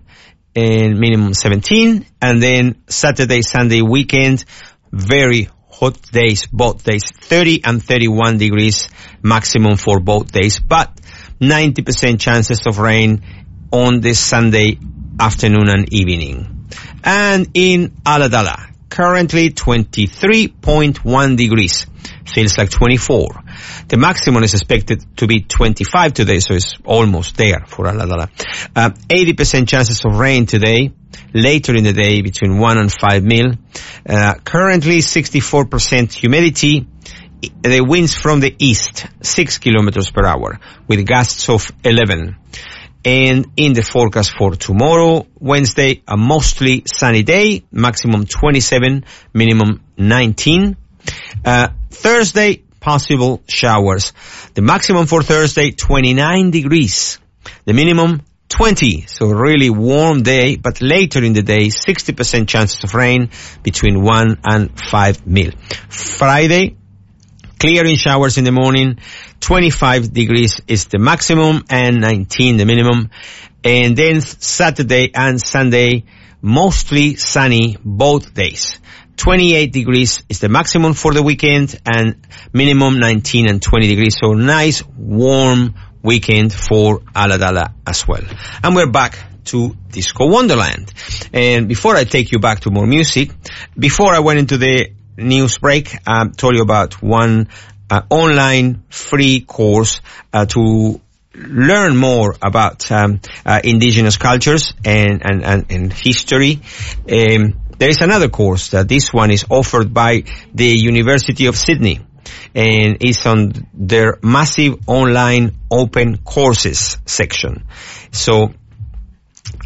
and minimum 17. And then Saturday, Sunday weekend, very hot days, both days, 30 and 31 degrees maximum for both days, but 90% chances of rain on this Sunday afternoon and evening. And in Ulladulla, currently 23.1 degrees. Feels like 24. The maximum is expected to be 25 today, so it's almost there for Ulladulla. Uh, 80% chances of rain today, later in the day between 1 and 5 mil. Uh, currently 64% humidity. The winds from the east, 6 kilometers per hour, with gusts of 11. And in the forecast for tomorrow, Wednesday, a mostly sunny day, maximum 27, minimum 19. Uh, Thursday, possible showers. The maximum for Thursday, 29 degrees. The minimum, 20. So really warm day, but later in the day, 60% chances of rain between 1 and 5 mil. Friday, clearing showers in the morning, 25 degrees is the maximum and 19 the minimum. And then Saturday and Sunday, mostly sunny both days. 28 degrees is the maximum for the weekend and minimum 19 and 20 degrees. So nice warm weekend for Ulladulla as well. And we're back to Disco Wonderland. And before I take you back to more music, before I went into the news break, I told you about one uh, online free course uh, to learn more about um, uh, indigenous cultures and, and, and, and history. Um, there is another course that this one is offered by the University of Sydney and it's on their massive online open courses section. So,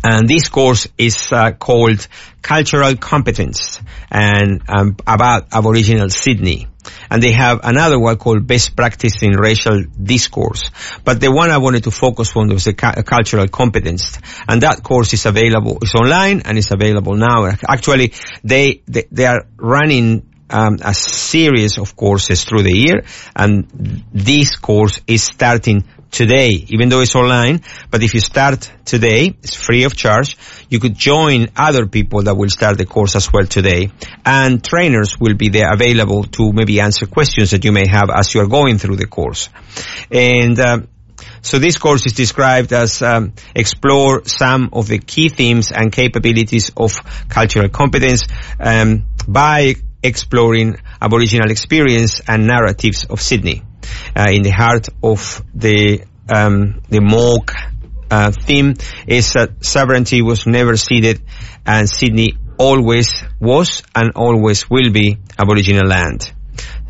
and this course is uh, called Cultural Competence and um, about Aboriginal Sydney. and they have another one called Best Practice in Racial Discourse. But the one I wanted to focus on was the cu- cultural competence, and that course is available, it's online and it's available now. Actually, they, they, they are running um, a series of courses through the year, and this course is starting today, even though it's online. But if you start today, it's free of charge. You could join other people that will start the course as well today, and trainers will be there available to maybe answer questions that you may have as you are going through the course. And um, so this course is described as um, explore some of the key themes and capabilities of cultural competence um, by exploring Aboriginal experience and narratives of Sydney. Uh, in the heart of the um, the MOOC uh, theme is that sovereignty was never ceded, and Sydney always was and always will be Aboriginal land.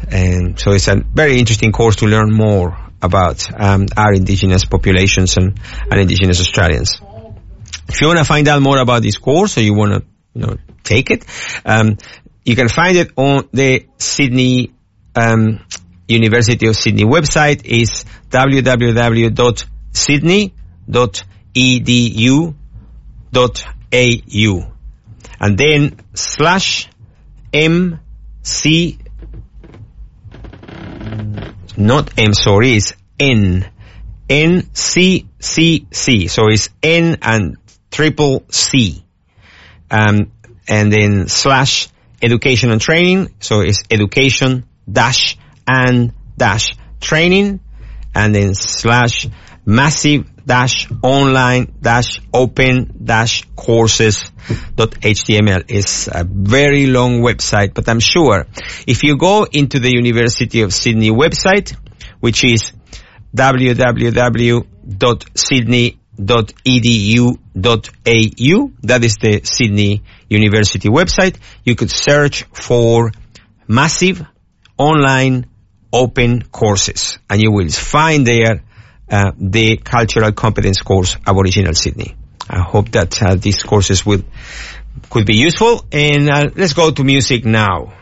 And so it's a very interesting course to learn more about um, our indigenous populations and, and indigenous Australians. If you want to find out more about this course or you want to, you know, take it, um, you can find it on the Sydney um, University of Sydney website. Is www.sydney.edu.au and then slash MC not M sorry it's N. N C C C. So it's N and triple C. Um, and then slash education and training. So it's education dash and dash training and then slash massive dash online dash open dash courses dot html is a very long website but i'm sure if you go into the university of sydney website which is www.sydney.edu.au that is the sydney university website you could search for massive online open courses and you will find there uh, the cultural competence course Aboriginal Sydney. I hope that uh, these courses will could be useful and uh, let's go to music now.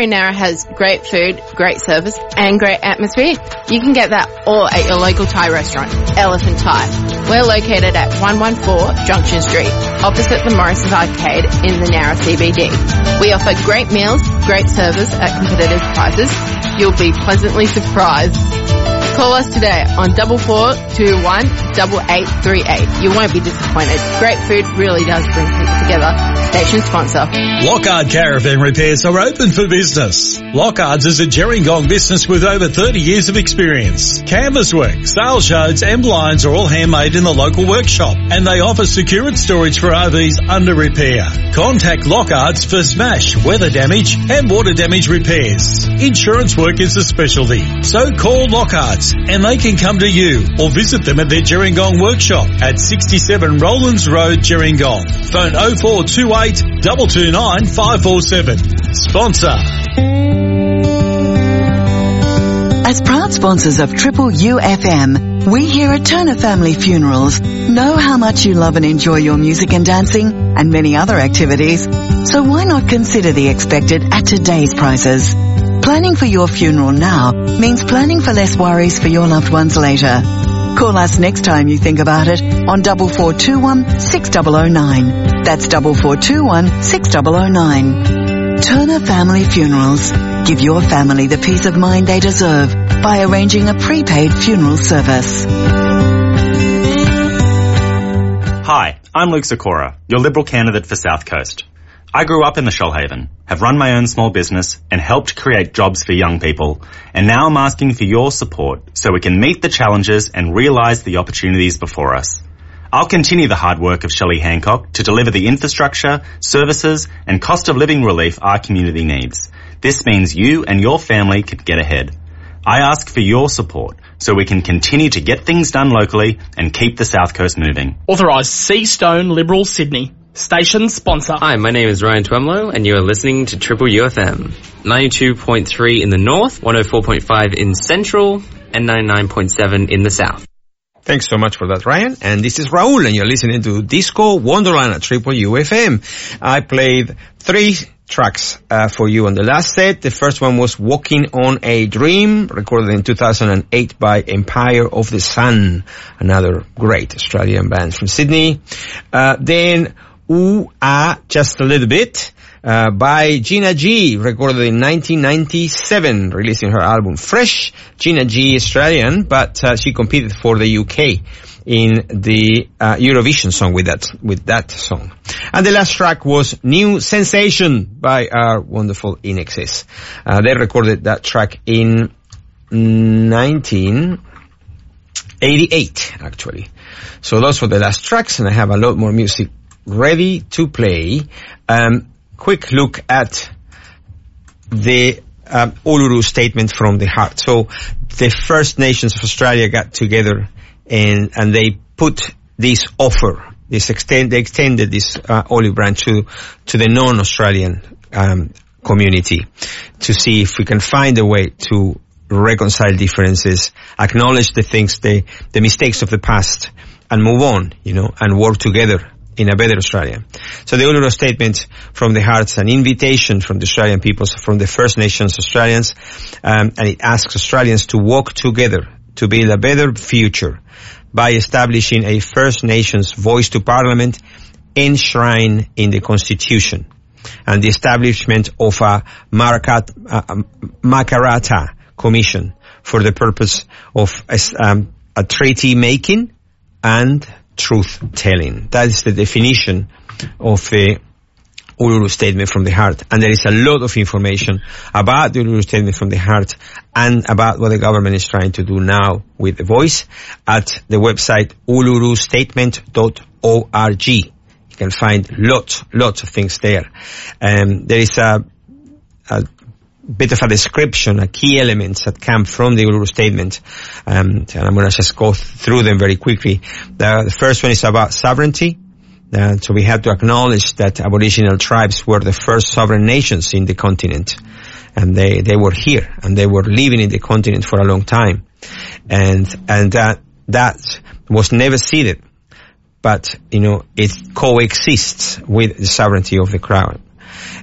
Not sure where in Nowra has great food, great service, and great atmosphere? You can get that all at your local Thai restaurant, Elephant Thai. We're located at 114 Junction Street, opposite the Morrison's Arcade in the Nowra CBD. We offer great meals, great service at competitive prices. You'll be pleasantly surprised. Call us today on double four two one double eight three eight. You won't be disappointed. Great food really does bring people together. Station sponsor. Lockhart Caravan Repairs are open for business. Lockhart's is a Gerringong business with over 30 years of experience. Canvas work, sail shows and blinds are all handmade in the local workshop and they offer secured storage for RVs under repair. Contact Lockhart's for smash, weather damage and water damage repairs. Insurance work is a specialty. So call Lockhart's and they can come to you or visit them at their Gerringong workshop at 67 Rollins Road, Gerringong. Phone 0428 229 547. Sponsor. As proud sponsors of Triple UFM, we here at Turner Family Funerals know how much you love and enjoy your music and dancing and many other activities. So why not consider the expected at today's prices? Planning for your funeral now means planning for less worries for your loved ones later. Call us next time you think about it on double four two one six double oh nine. That's double four two one six double oh nine. Turner Family Funerals. Give your family the peace of mind they deserve by arranging a prepaid funeral service. Hi, I'm Luke Sikora, your Liberal candidate for South Coast. I grew up in the Shoalhaven, have run my own small business, and helped create jobs for young people. And now I'm asking for your support so we can meet the challenges and realise the opportunities before us. I'll continue the hard work of Shelley Hancock to deliver the infrastructure, services, and cost of living relief our community needs. This means you and your family can get ahead. I ask for your support so we can continue to get things done locally and keep the South Coast moving. Authorised C Stone Liberal Sydney. Station sponsor. Hi, my name is Ryan Twemlow, and you are listening to Triple UFM. 92.3 in the north, 104.5 in central, and 99.7 in the south. Thanks so much for that, Ryan. And this is Raul, and you're listening to Disco Wonderland at Triple UFM. I played three tracks uh, for you on the last set. The first one was Walking on a Dream, recorded in 2008 by Empire of the Sun, another great Australian band from Sydney. Uh, then Ooh Ah Just a Little Bit, uh, by Gina G, recorded in 1997, releasing her album Fresh. Gina G, Australian, but uh, she competed for the UK in the uh, Eurovision song with that with that song. And the last track was New Sensation by our wonderful INXS. Uh, they recorded that track in 1988, actually. So those were the last tracks, and I have a lot more music ready to play. Um, quick look at the um, Uluru Statement from the Heart. So the First Nations of Australia got together and and they put this offer, this extend, they extended this uh, olive branch to to the non-Australian um, community to see if we can find a way to reconcile differences, acknowledge the things, the the mistakes of the past, and move on, you know, and work together in a better Australia. So the Uluru Statement from the Heart is an invitation from the Australian peoples, from the First Nations Australians, um, and it asks Australians to work together to build a better future by establishing a First Nations voice to Parliament enshrined in the Constitution and the establishment of a Marakat, uh, Makarrata Commission for the purpose of um, a treaty making and truth telling. That is the definition of the Uluru Statement from the Heart. And there is a lot of information about the Uluru Statement from the Heart and about what the government is trying to do now with the voice at the website ulurustatement.org. You can find lots, lots of things there. Um, there is a, a bit of a description, a key elements that come from the Uluru Statement. Um, and I'm going to just go through them very quickly. The, the first one is about sovereignty. Uh, so we have to acknowledge that Aboriginal tribes were the first sovereign nations in the continent. And they, they were here and they were living in the continent for a long time. And, and that, that was never ceded. But, you know, it coexists with the sovereignty of the crown.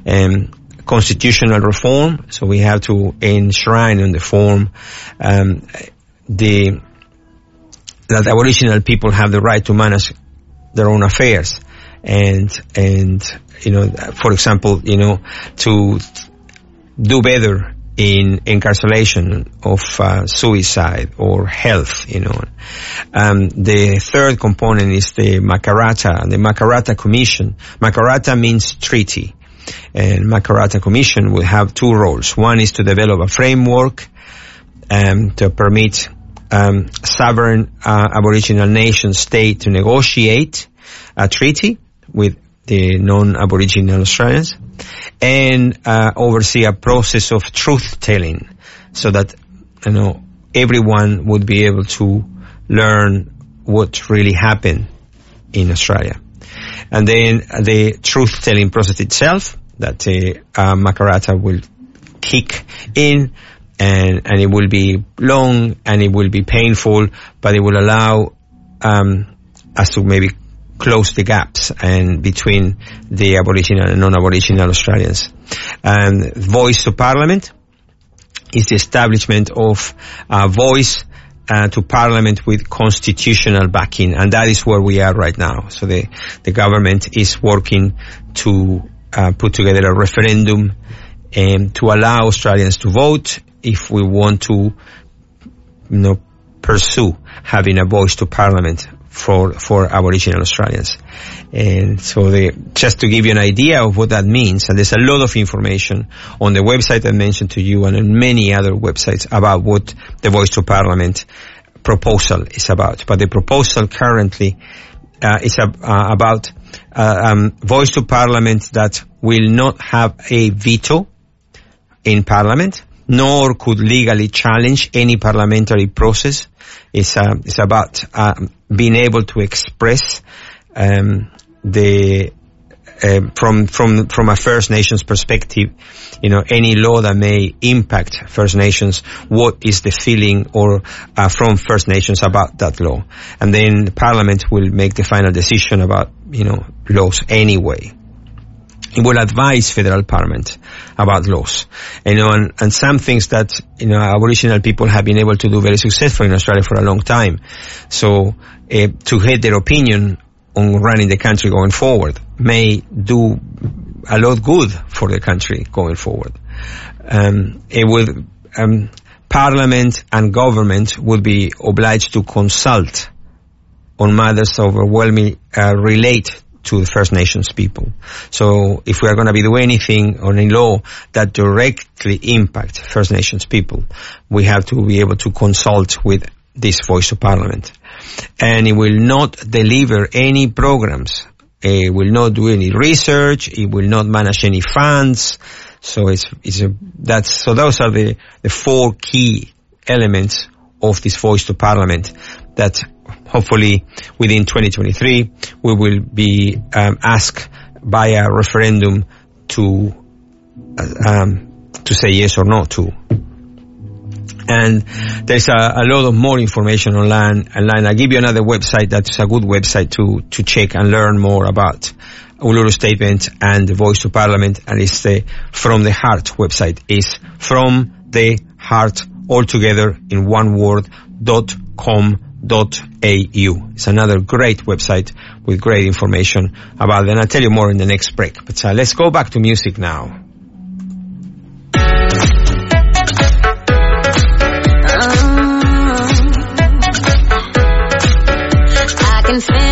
Um, constitutional reform. So we have to enshrine in the form um, the that Aboriginal people have the right to manage their own affairs, and and you know, for example, you know, to do better in incarceration of uh, suicide or health, you know. Um, the third component is the Makarrata, the Makarrata Commission. Makarrata means treaty. And Makarrata Commission will have two roles. One is to develop a framework um, to permit um, sovereign uh, Aboriginal nation state to negotiate a treaty with the non-Aboriginal Australians and uh, oversee a process of truth telling so that you know everyone would be able to learn what really happened in Australia. And then the truth telling process itself that the uh, Makarrata will kick in and, and it will be long and it will be painful, but it will allow um, us to maybe close the gaps and between the Aboriginal and non-Aboriginal Australians. And voice to Parliament is the establishment of a voice uh, to Parliament with constitutional backing, and that is where we are right now. So the the government is working to uh, put together a referendum um, to allow Australians to vote if we want to, you know, pursue having a voice to Parliament for for Aboriginal Australians. And so the, just to give you an idea of what that means, and there's a lot of information on the website I mentioned to you and on many other websites about what the Voice to Parliament proposal is about. But the proposal currently uh, is ab- uh, about uh, um, Voice to Parliament that will not have a veto in Parliament, nor could legally challenge any parliamentary process. It's, uh, it's about um, being able to express um, the um, from from from a First Nations perspective, you know, any law that may impact First Nations, what is the feeling or uh, from First Nations about that law, and then Parliament will make the final decision about you know laws anyway. Will advise federal parliament about laws, you know, and, and some things that you know Aboriginal people have been able to do very successfully in Australia for a long time. So uh, to get their opinion on running the country going forward may do a lot good for the country going forward. Um, it would, um, parliament and government would be obliged to consult on matters overwhelmingly uh, relate to the First Nations people. So if we are going to be doing anything on a law that directly impacts First Nations people, we have to be able to consult with this voice of parliament and it will not deliver any programs. It will not do any research. It will not manage any funds. So it's, it's a, that's, so those are the, the four key elements of this voice to parliament that hopefully within 2023 we will be um, asked by a referendum to uh, um, to say yes or no to and there's a, a, lot of more information online. Online, I'll give you another website that's a good website to to check and learn more about Uluru Statement and the Voice to Parliament, and it's the From the Heart website. is From the Heart altogether in one word dot com au. It's another great website with great information about it, and I'll tell you more in the next break. But uh, let's go back to music now. I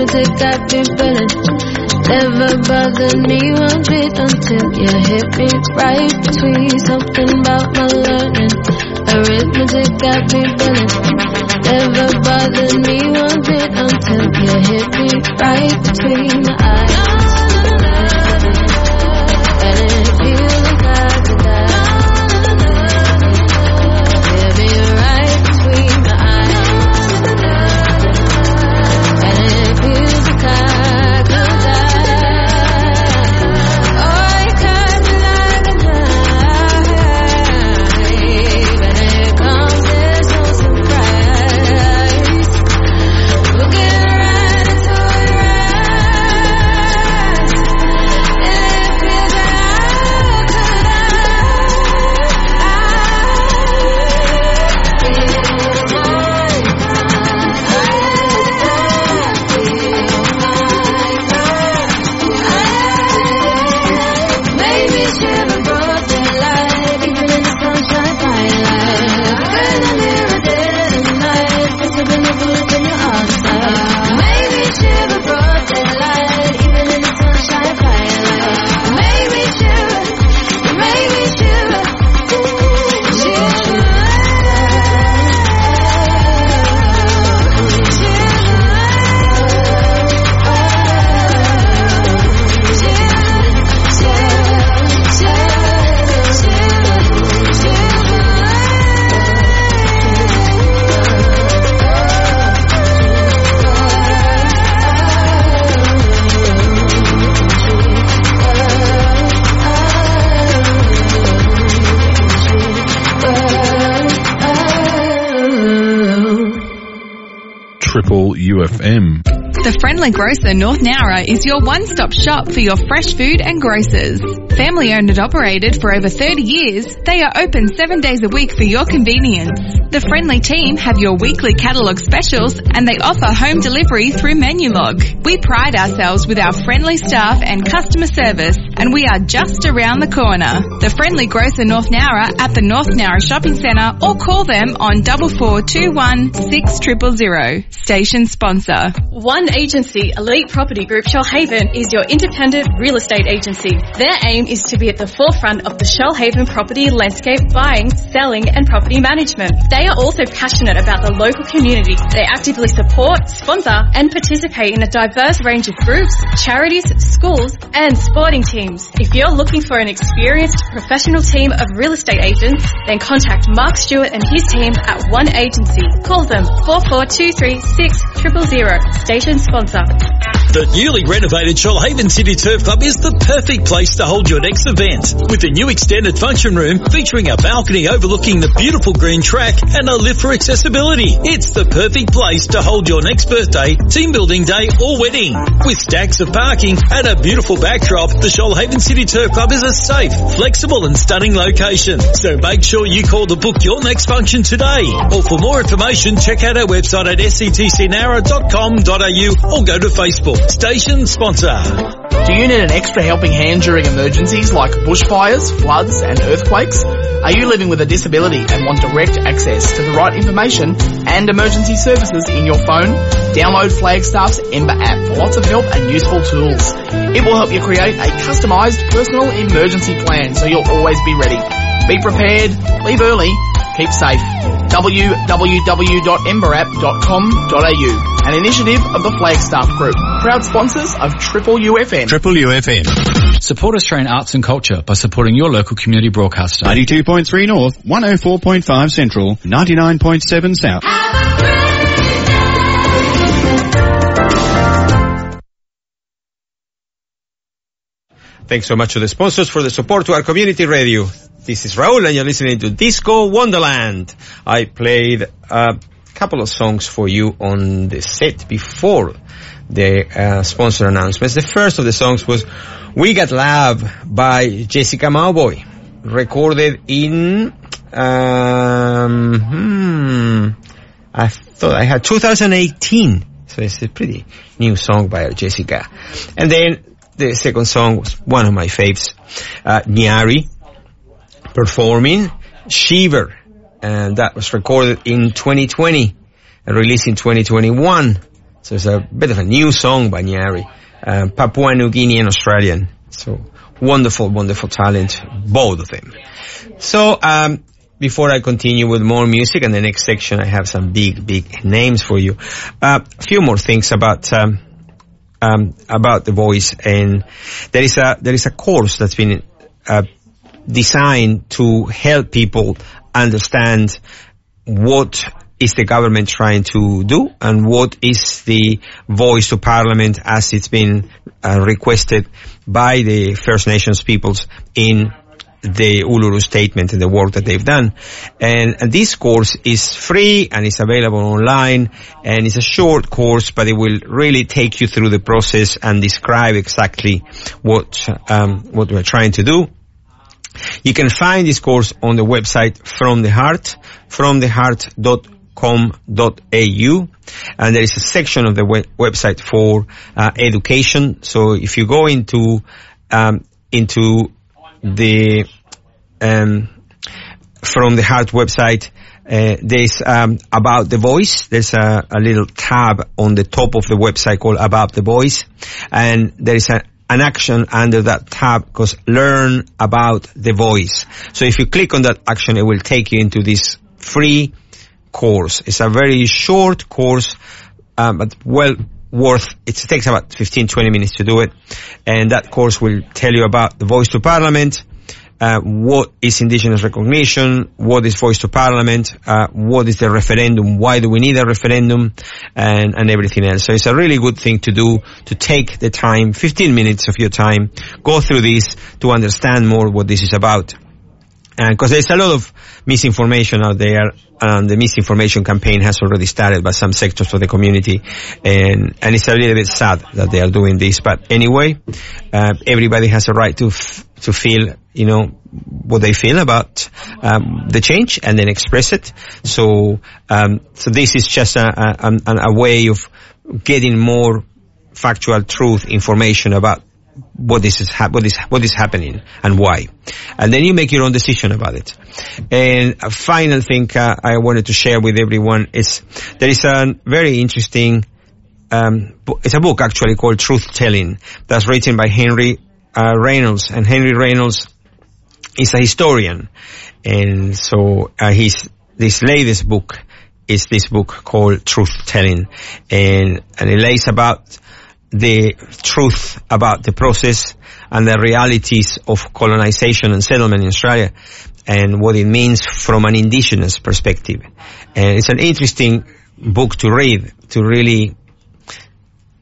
lunatic I've been feeling. Never bothered me one bit until you hit me right between something about my learning. Arithmetic I've been feeling. Never bothered me one bit until you hit me right between my eyes. And it feels The Friendly Grocer North Nowra is your one-stop shop for your fresh food and grocers. Family owned and operated for over 30 years, they are open seven days a week for your convenience. The friendly team have your weekly catalogue specials and they offer home delivery through Menulog. We pride ourselves with our friendly staff and customer service and we are just around the corner. The Friendly Grocer North Nowra at the North Nowra Shopping Centre or call them on 4421 6000. Station sponsor. One agency, Elite Property Group Shoalhaven, is your independent real estate agency. Their aim is to be at the forefront of the Shoalhaven property landscape buying, selling and property management. They are also passionate about the local community. They actively support, sponsor and participate in a diverse range of groups, charities, schools and sporting teams. If you're looking for an experienced professional team of real estate agents, then contact Mark Stewart and his team at One Agency. Call them 4423 Station sponsor. The newly renovated Shoalhaven City Turf Club is the perfect place to hold your next event. With a new extended function room featuring a balcony overlooking the beautiful green track and a lift for accessibility. It's the perfect place to hold your next birthday, team building day or wedding. With stacks of parking and a beautiful backdrop, the Shoalhaven City Turf Club is a safe, flexible and stunning location. So make sure you call to book your next function today. Or for more information, check out our website at sctcnowra.com.au or go to Facebook. Station sponsor. Do you need an extra helping hand during emergencies like bushfires, floods and earthquakes? Are you living with a disability and want direct access to the right information and emergency services in your phone? Download Flagstaff's Ember app for lots of help and useful tools. It will help you create a customised personal emergency plan so you'll always be ready. Be prepared, leave early, keep safe. www.emberapp.com.au An initiative of the Flagstaff Group. Proud sponsors of Triple UFM. Triple UFM. Support Australian arts and culture by supporting your local community broadcaster. 92.3 North, 104.5 Central, 99.7 South. Thanks so much to the sponsors for the support to our community radio. This is Raul and you're listening to Disco Wonderland. I played a couple of songs for you on the set before the uh, sponsor announcements. The first of the songs was We Got Love by Jessica Mauboy, recorded in, um, hmm, I thought I had 2018. So it's a pretty new song by Jessica. And then the second song was one of my faves, uh, Ngaiire, performing Shiver, and that was recorded in 2020 and released in 2021. So it's a bit of a new song by Ngaiire, uh, Papua New Guinea and Australian. So wonderful, wonderful talent, both of them. So, um, before I continue with more music and the next section, I have some big, big names for you. Uh, a few more things about, um, um, about the voice and there is a, there is a course that's been, uh, designed to help people understand what is the government trying to do and what is the voice to parliament as it's been uh, requested by the First Nations peoples in the Uluru statement and the work that they've done. And, and, this course is free and it's available online and it's a short course, but it will really take you through the process and describe exactly what, um, what we're trying to do. You can find this course on the website From the Heart, fromtheheart.com.au, and there is a section of the we- website for uh, education. So if you go into um, into the um, From the Heart website, uh, there's um, about the voice. There's a, a little tab on the top of the website called About the Voice, and there is a, an action under that tab because learn about the voice. So if you click on that action, it will take you into this free course. It's a very short course, um, but well worth, it takes about 15, 20 minutes to do it. And that course will tell you about the voice to parliament, uh, what is indigenous recognition, what is voice to parliament, uh, what is the referendum, why do we need a referendum, and, and everything else. So it's a really good thing to do, to take the time, 15 minutes of your time, go through this to understand more what this is about. Because there's a lot of misinformation out there, and the misinformation campaign has already started by some sectors of the community, and and it's a little bit sad that they are doing this. But anyway, uh, everybody has a right to f- to feel, you know, what they feel about um, the change, and then express it. So um, so this is just a, a, a, a way of getting more factual truth information about what this is what is what is happening and why, and then you make your own decision about it. And a final thing uh, I wanted to share with everyone is there is a very interesting. Um, it's a book actually called Truth Telling that's written by Henry uh, Reynolds, and Henry Reynolds is a historian, and so uh, his this latest book is this book called Truth Telling, and and it lays about the truth about the process and the realities of colonization and settlement in Australia and what it means from an indigenous perspective. And it's an interesting book to read to really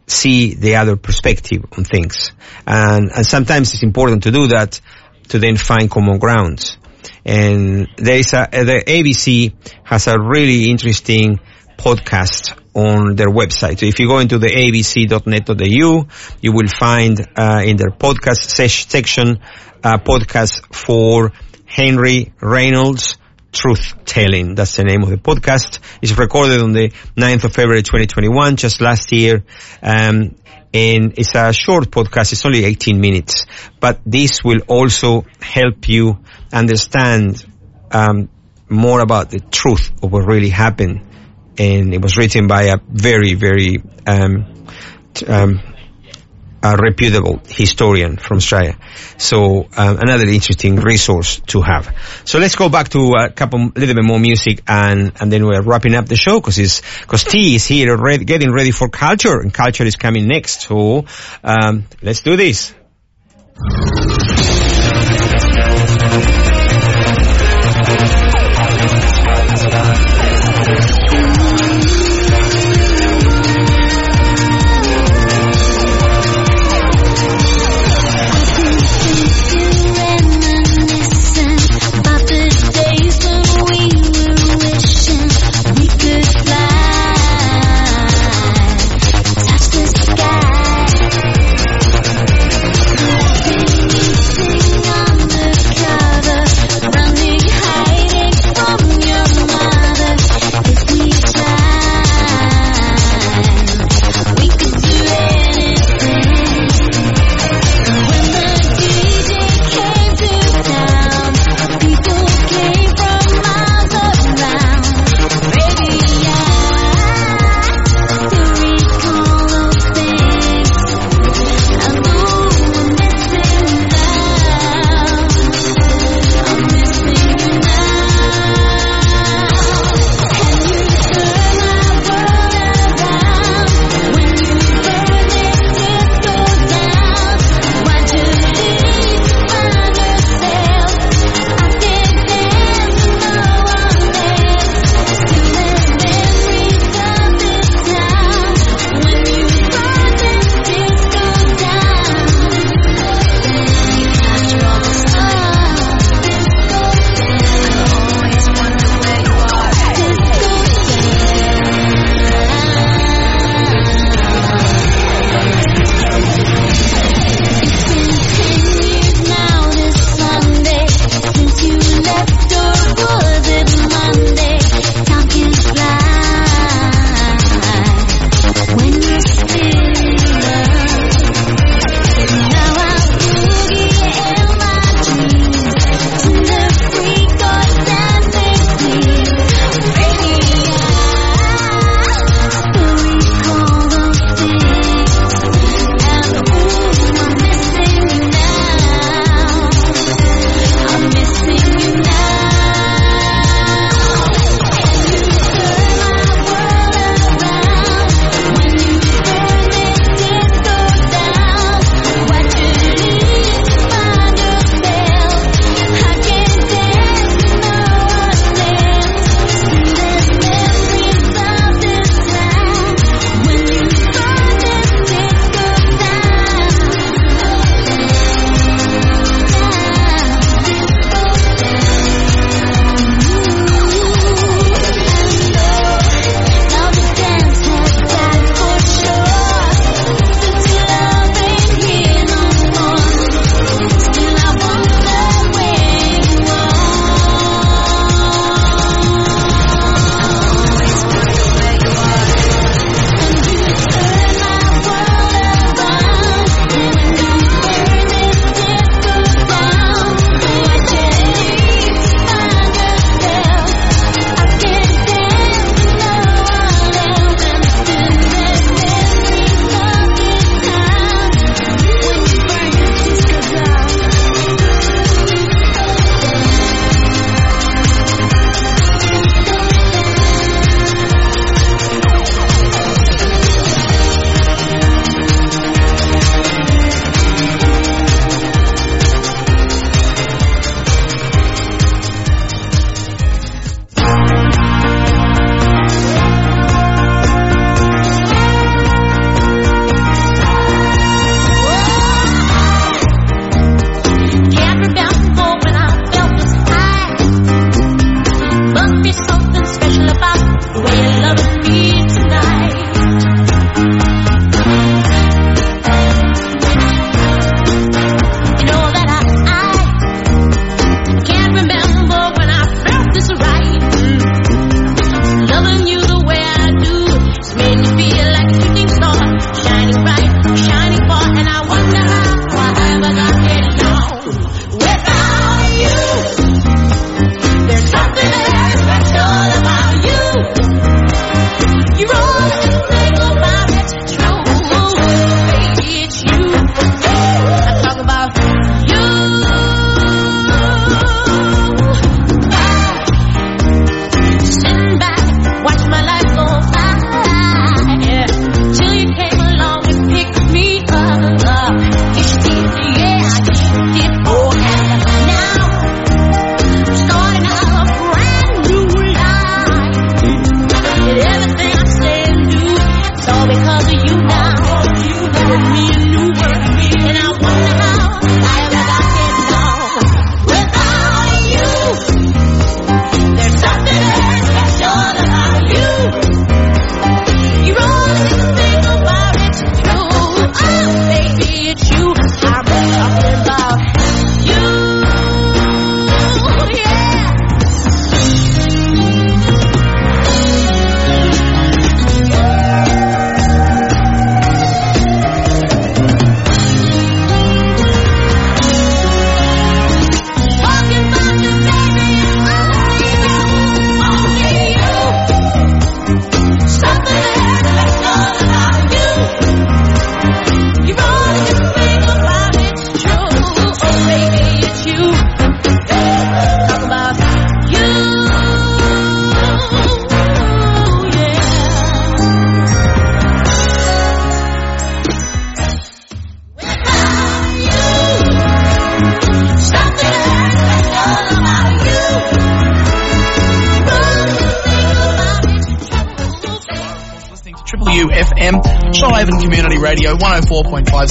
see the other perspective on things. And, and sometimes it's important to do that to then find common grounds. And there is a, the ABC has a really interesting podcast on their website. So if you go into the abc.net.au, you will find uh, in their podcast se- section a podcast for Henry Reynolds Truth Telling. That's the name of the podcast. It's recorded on the 9th of February 2021, just last year. Um, and it's a short podcast. It's only 18 minutes, but this will also help you understand um, more about the truth of what really happened and it was written by a very, very um, um, a reputable historian from Australia. So um, another interesting resource to have. So let's go back to a couple, a little bit more music, and and then we're wrapping up the show because because T is here getting ready for culture, and culture is coming next. So um, let's do this.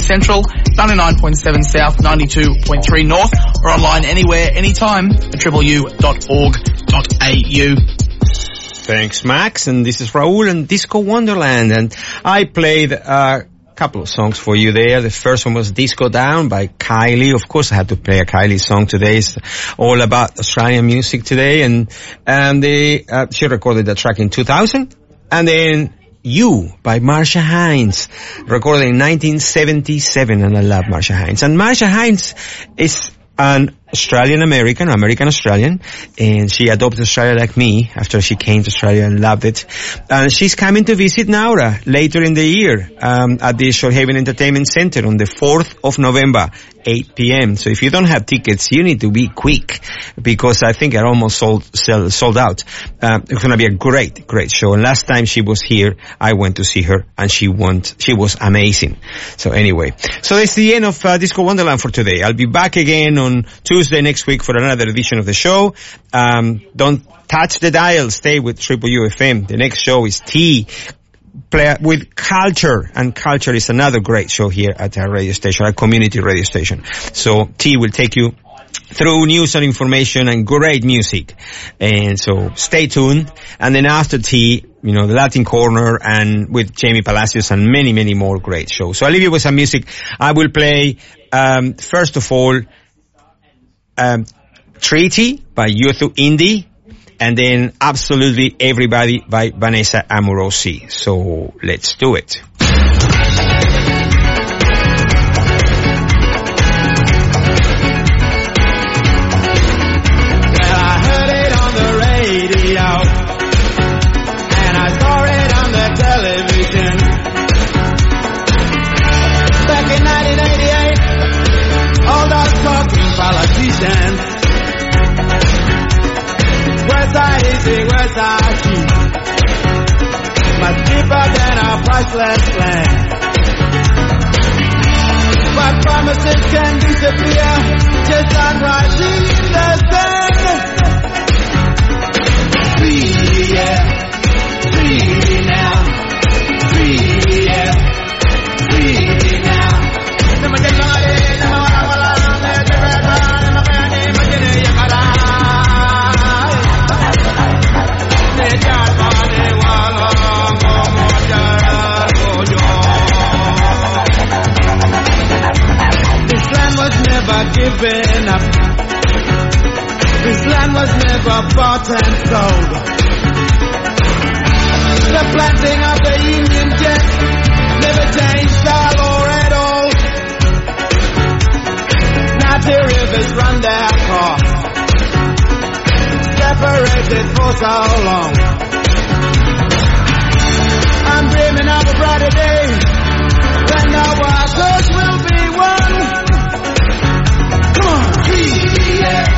Central, 99.7 South, 92.3 North, or online anywhere, anytime at tripleu.org.au. Thanks, Max. And this is Raul and Disco Wonderland. And I played a couple of songs for you there. The first one was Disco Down by Kylie. Of course, I had to play a Kylie song today. It's all about Australian music today. And, and they, uh, she recorded the track in 2000. And then You by Marcia Hines, recorded in 1977. And I love Marcia Hines. And Marcia Hines is an Australian American, American Australian, and she adopted Australia like me after she came to Australia and loved it. And she's coming to visit Nowra later in the year um, at the Shoalhaven Entertainment Center on the 4th of November, 8 p.m. So if you don't have tickets, you need to be quick because I think they're almost sold sell, sold out. Um, it's going to be a great, great show. And last time she was here, I went to see her and she went, she was amazing. So anyway, so that's the end of uh, Disco Wonderland for today. I'll be back again on Tuesday next week for another edition of the show. Um, don't touch the dial. Stay with Triple UFM. The next show is T. Play with culture and culture is another great show here at our radio station, our community radio station. So T will take you through news and information and great music. And so stay tuned. And then after T, you know, the Latin Corner and with Jamie Palacios and many, many more great shows. So I'll leave you with some music. I will play, um, first of all, um, Treaty by Yothu Yindi and then Absolutely Everybody by Vanessa Amorosi. So let's do it. Priceless land. But promises can disappear, just like writing in the sand. Yeah. Given up. This land was never bought and sold. The planting of the Union Jack never changed our law at all. Now the rivers run their course, separated for so long. I'm dreaming of a brighter day when our waters will yeah,